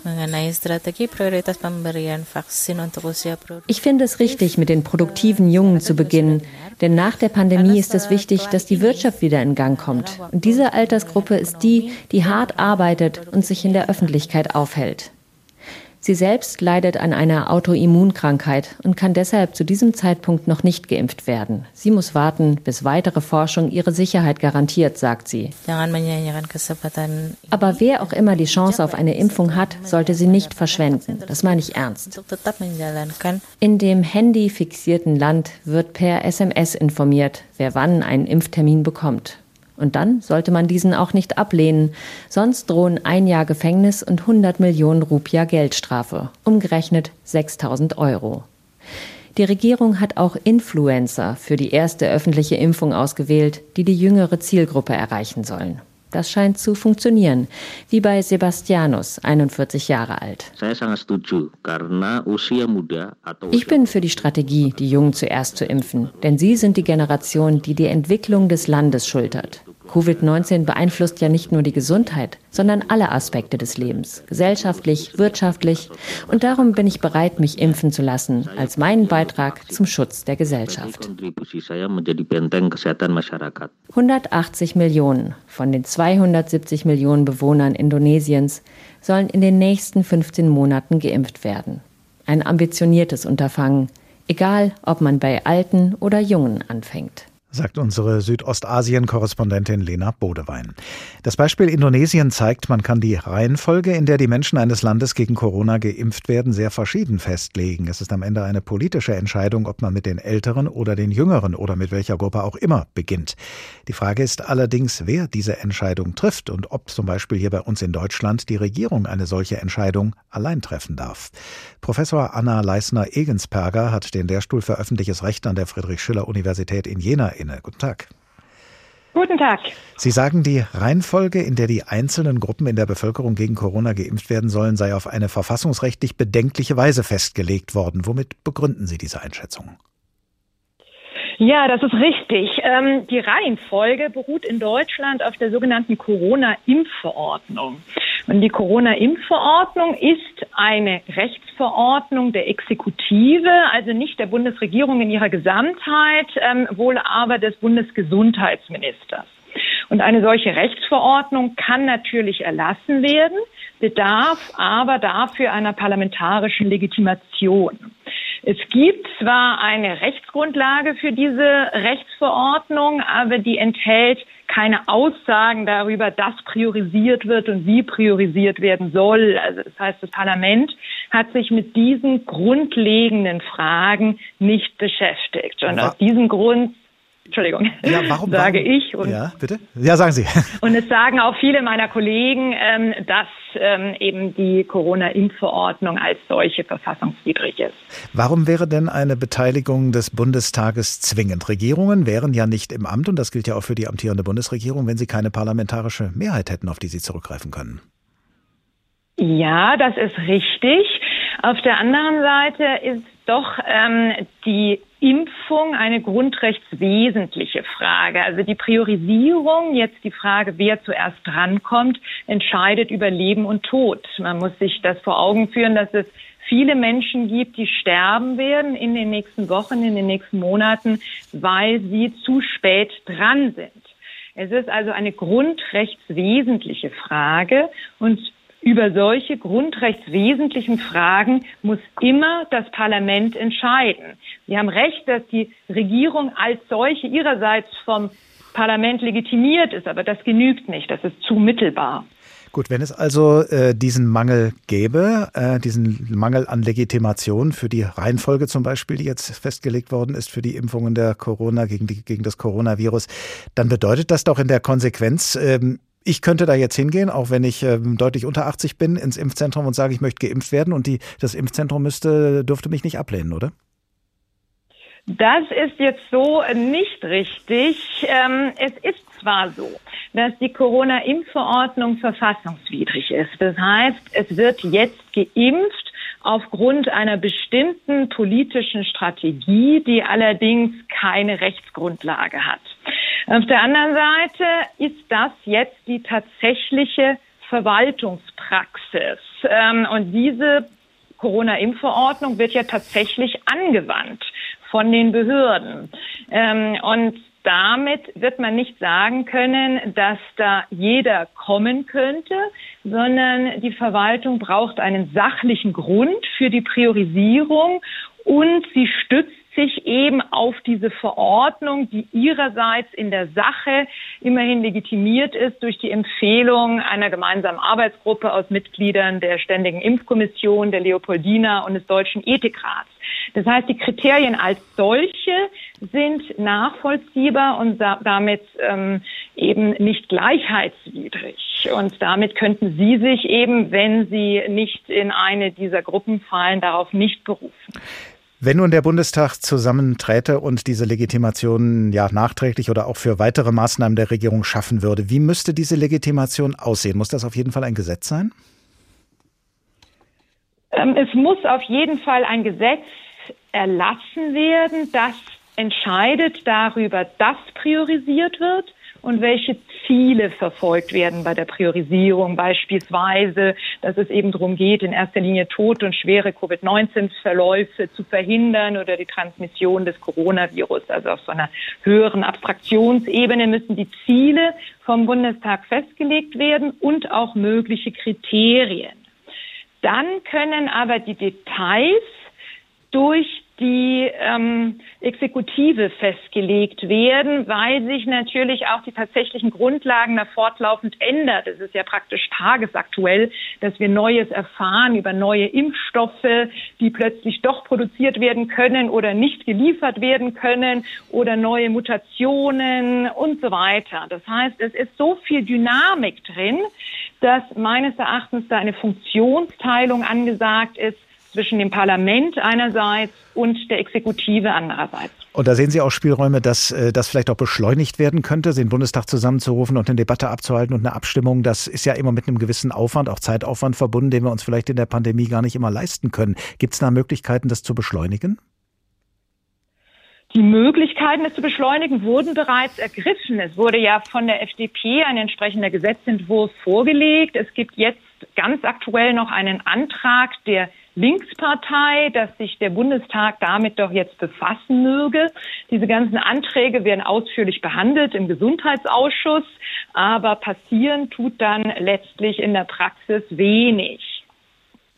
Ich finde es richtig, mit den produktiven Jungen zu beginnen, denn nach der Pandemie ist es wichtig, dass die Wirtschaft wieder in Gang kommt. Und diese Altersgruppe ist die, die hart arbeitet und sich in der Öffentlichkeit aufhält. Sie selbst leidet an einer Autoimmunkrankheit und kann deshalb zu diesem Zeitpunkt noch nicht geimpft werden. Sie muss warten, bis weitere Forschung ihre Sicherheit garantiert, sagt sie. Aber wer auch immer die Chance auf eine Impfung hat, sollte sie nicht verschwenden. Das meine ich ernst. In dem Handy fixierten Land wird per SMS informiert, wer wann einen Impftermin bekommt. Und dann sollte man diesen auch nicht ablehnen, sonst drohen ein Jahr Gefängnis und 100 Millionen Rupia Geldstrafe, umgerechnet 6000 Euro. Die Regierung hat auch Influencer für die erste öffentliche Impfung ausgewählt, die die jüngere Zielgruppe erreichen sollen. Das scheint zu funktionieren, wie bei Sebastianus, 41 Jahre alt. Ich bin für die Strategie, die Jungen zuerst zu impfen, denn sie sind die Generation, die die Entwicklung des Landes schultert. Covid-19 beeinflusst ja nicht nur die Gesundheit, sondern alle Aspekte des Lebens, gesellschaftlich, wirtschaftlich. Und darum bin ich bereit, mich impfen zu lassen, als meinen Beitrag zum Schutz der Gesellschaft. 180 Millionen von den 270 Millionen Bewohnern Indonesiens sollen in den nächsten 15 Monaten geimpft werden. Ein ambitioniertes Unterfangen, egal ob man bei Alten oder Jungen anfängt sagt unsere Südostasien-Korrespondentin Lena Bodewein. Das Beispiel Indonesien zeigt, man kann die Reihenfolge, in der die Menschen eines Landes gegen Corona geimpft werden, sehr verschieden festlegen. Es ist am Ende eine politische Entscheidung, ob man mit den Älteren oder den Jüngeren oder mit welcher Gruppe auch immer beginnt. Die Frage ist allerdings, wer diese Entscheidung trifft und ob zum Beispiel hier bei uns in Deutschland die Regierung eine solche Entscheidung allein treffen darf. Professor Anna Leisner-Egensperger hat den Lehrstuhl für öffentliches Recht an der Friedrich-Schiller-Universität in Jena inne. Guten Tag. Guten Tag. Sie sagen, die Reihenfolge, in der die einzelnen Gruppen in der Bevölkerung gegen Corona geimpft werden sollen, sei auf eine verfassungsrechtlich bedenkliche Weise festgelegt worden. Womit begründen Sie diese Einschätzung? Ja, das ist richtig. Ähm, die Reihenfolge beruht in Deutschland auf der sogenannten Corona-Impfverordnung. Und die Corona-Impfverordnung ist eine Rechtsverordnung der Exekutive, also nicht der Bundesregierung in ihrer Gesamtheit, ähm, wohl aber des Bundesgesundheitsministers. Und eine solche Rechtsverordnung kann natürlich erlassen werden, bedarf aber dafür einer parlamentarischen Legitimation. Es gibt zwar eine Rechtsgrundlage für diese Rechtsverordnung, aber die enthält keine Aussagen darüber, dass priorisiert wird und wie priorisiert werden soll. Also das heißt, das Parlament hat sich mit diesen grundlegenden Fragen nicht beschäftigt. Und aus diesem Grund Entschuldigung, ja, warum, sage warum? ich. Und, ja, bitte? Ja, sagen Sie. Und es sagen auch viele meiner Kollegen, ähm, dass ähm, eben die Corona-Impfverordnung als solche verfassungswidrig ist. Warum wäre denn eine Beteiligung des Bundestages zwingend? Regierungen wären ja nicht im Amt, und das gilt ja auch für die amtierende Bundesregierung, wenn sie keine parlamentarische Mehrheit hätten, auf die sie zurückgreifen können. Ja, das ist richtig. Auf der anderen Seite ist doch ähm, die Impfung eine grundrechtswesentliche Frage. Also die Priorisierung, jetzt die Frage, wer zuerst drankommt, entscheidet über Leben und Tod. Man muss sich das vor Augen führen, dass es viele Menschen gibt, die sterben werden in den nächsten Wochen, in den nächsten Monaten, weil sie zu spät dran sind. Es ist also eine grundrechtswesentliche Frage und über solche grundrechtswesentlichen Fragen muss immer das Parlament entscheiden. Sie haben recht, dass die Regierung als solche ihrerseits vom Parlament legitimiert ist, aber das genügt nicht. Das ist zu mittelbar. Gut, wenn es also äh, diesen Mangel gäbe, äh, diesen Mangel an Legitimation für die Reihenfolge zum Beispiel, die jetzt festgelegt worden ist für die Impfungen der Corona gegen, die, gegen das Coronavirus, dann bedeutet das doch in der Konsequenz, ähm, ich könnte da jetzt hingehen, auch wenn ich ähm, deutlich unter 80 bin, ins Impfzentrum und sage, ich möchte geimpft werden und die, das Impfzentrum müsste, dürfte mich nicht ablehnen, oder? Das ist jetzt so nicht richtig. Ähm, es ist zwar so, dass die Corona-Impfverordnung verfassungswidrig ist. Das heißt, es wird jetzt geimpft aufgrund einer bestimmten politischen Strategie, die allerdings keine Rechtsgrundlage hat. Auf der anderen Seite ist das jetzt die tatsächliche Verwaltungspraxis. Ähm, und diese Corona-Impfverordnung wird ja tatsächlich angewandt von den Behörden. Ähm, und damit wird man nicht sagen können, dass da jeder kommen könnte, sondern die Verwaltung braucht einen sachlichen Grund für die Priorisierung und sie stützt sich eben auf diese Verordnung, die ihrerseits in der Sache immerhin legitimiert ist durch die Empfehlung einer gemeinsamen Arbeitsgruppe aus Mitgliedern der Ständigen Impfkommission, der Leopoldina und des Deutschen Ethikrats. Das heißt, die Kriterien als solche sind nachvollziehbar und damit ähm, eben nicht gleichheitswidrig. Und damit könnten Sie sich eben, wenn Sie nicht in eine dieser Gruppen fallen, darauf nicht berufen. Wenn nun der Bundestag zusammenträte und diese Legitimation ja nachträglich oder auch für weitere Maßnahmen der Regierung schaffen würde, wie müsste diese Legitimation aussehen? Muss das auf jeden Fall ein Gesetz sein? Ähm, es muss auf jeden Fall ein Gesetz erlassen werden, das entscheidet darüber, dass priorisiert wird und welche Ziele verfolgt werden bei der Priorisierung. Beispielsweise, dass es eben darum geht, in erster Linie Tod und schwere Covid-19-Verläufe zu verhindern oder die Transmission des Coronavirus. Also auf so einer höheren Abstraktionsebene müssen die Ziele vom Bundestag festgelegt werden und auch mögliche Kriterien. Dann können aber die Details durch die ähm, Exekutive festgelegt werden, weil sich natürlich auch die tatsächlichen Grundlagen da fortlaufend ändert. Es ist ja praktisch tagesaktuell, dass wir Neues erfahren über neue Impfstoffe, die plötzlich doch produziert werden können oder nicht geliefert werden können oder neue Mutationen und so weiter. Das heißt, es ist so viel Dynamik drin, dass meines Erachtens da eine Funktionsteilung angesagt ist, zwischen dem Parlament einerseits und der Exekutive andererseits. Und da sehen Sie auch Spielräume, dass äh, das vielleicht auch beschleunigt werden könnte, den Bundestag zusammenzurufen und eine Debatte abzuhalten und eine Abstimmung. Das ist ja immer mit einem gewissen Aufwand, auch Zeitaufwand verbunden, den wir uns vielleicht in der Pandemie gar nicht immer leisten können. Gibt es da Möglichkeiten, das zu beschleunigen? Die Möglichkeiten, es zu beschleunigen, wurden bereits ergriffen. Es wurde ja von der FDP ein entsprechender Gesetzentwurf vorgelegt. Es gibt jetzt ganz aktuell noch einen Antrag der Linkspartei, dass sich der Bundestag damit doch jetzt befassen möge. Diese ganzen Anträge werden ausführlich behandelt im Gesundheitsausschuss, aber passieren tut dann letztlich in der Praxis wenig.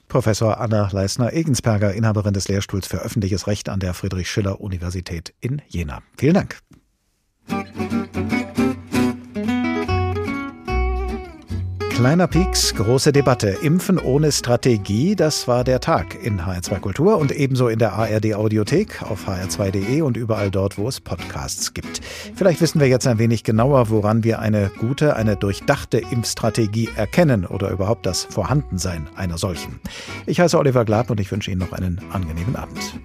Professor Anna Leisner-Egensperger, Inhaberin des Lehrstuhls für öffentliches Recht an der Friedrich-Schiller-Universität in Jena. Vielen Dank. Kleiner Pieks, große Debatte. Impfen ohne Strategie, das war der Tag in HR2 Kultur und ebenso in der ARD Audiothek auf hr2.de und überall dort, wo es Podcasts gibt. Vielleicht wissen wir jetzt ein wenig genauer, woran wir eine gute, eine durchdachte Impfstrategie erkennen oder überhaupt das Vorhandensein einer solchen. Ich heiße Oliver Glab und ich wünsche Ihnen noch einen angenehmen Abend.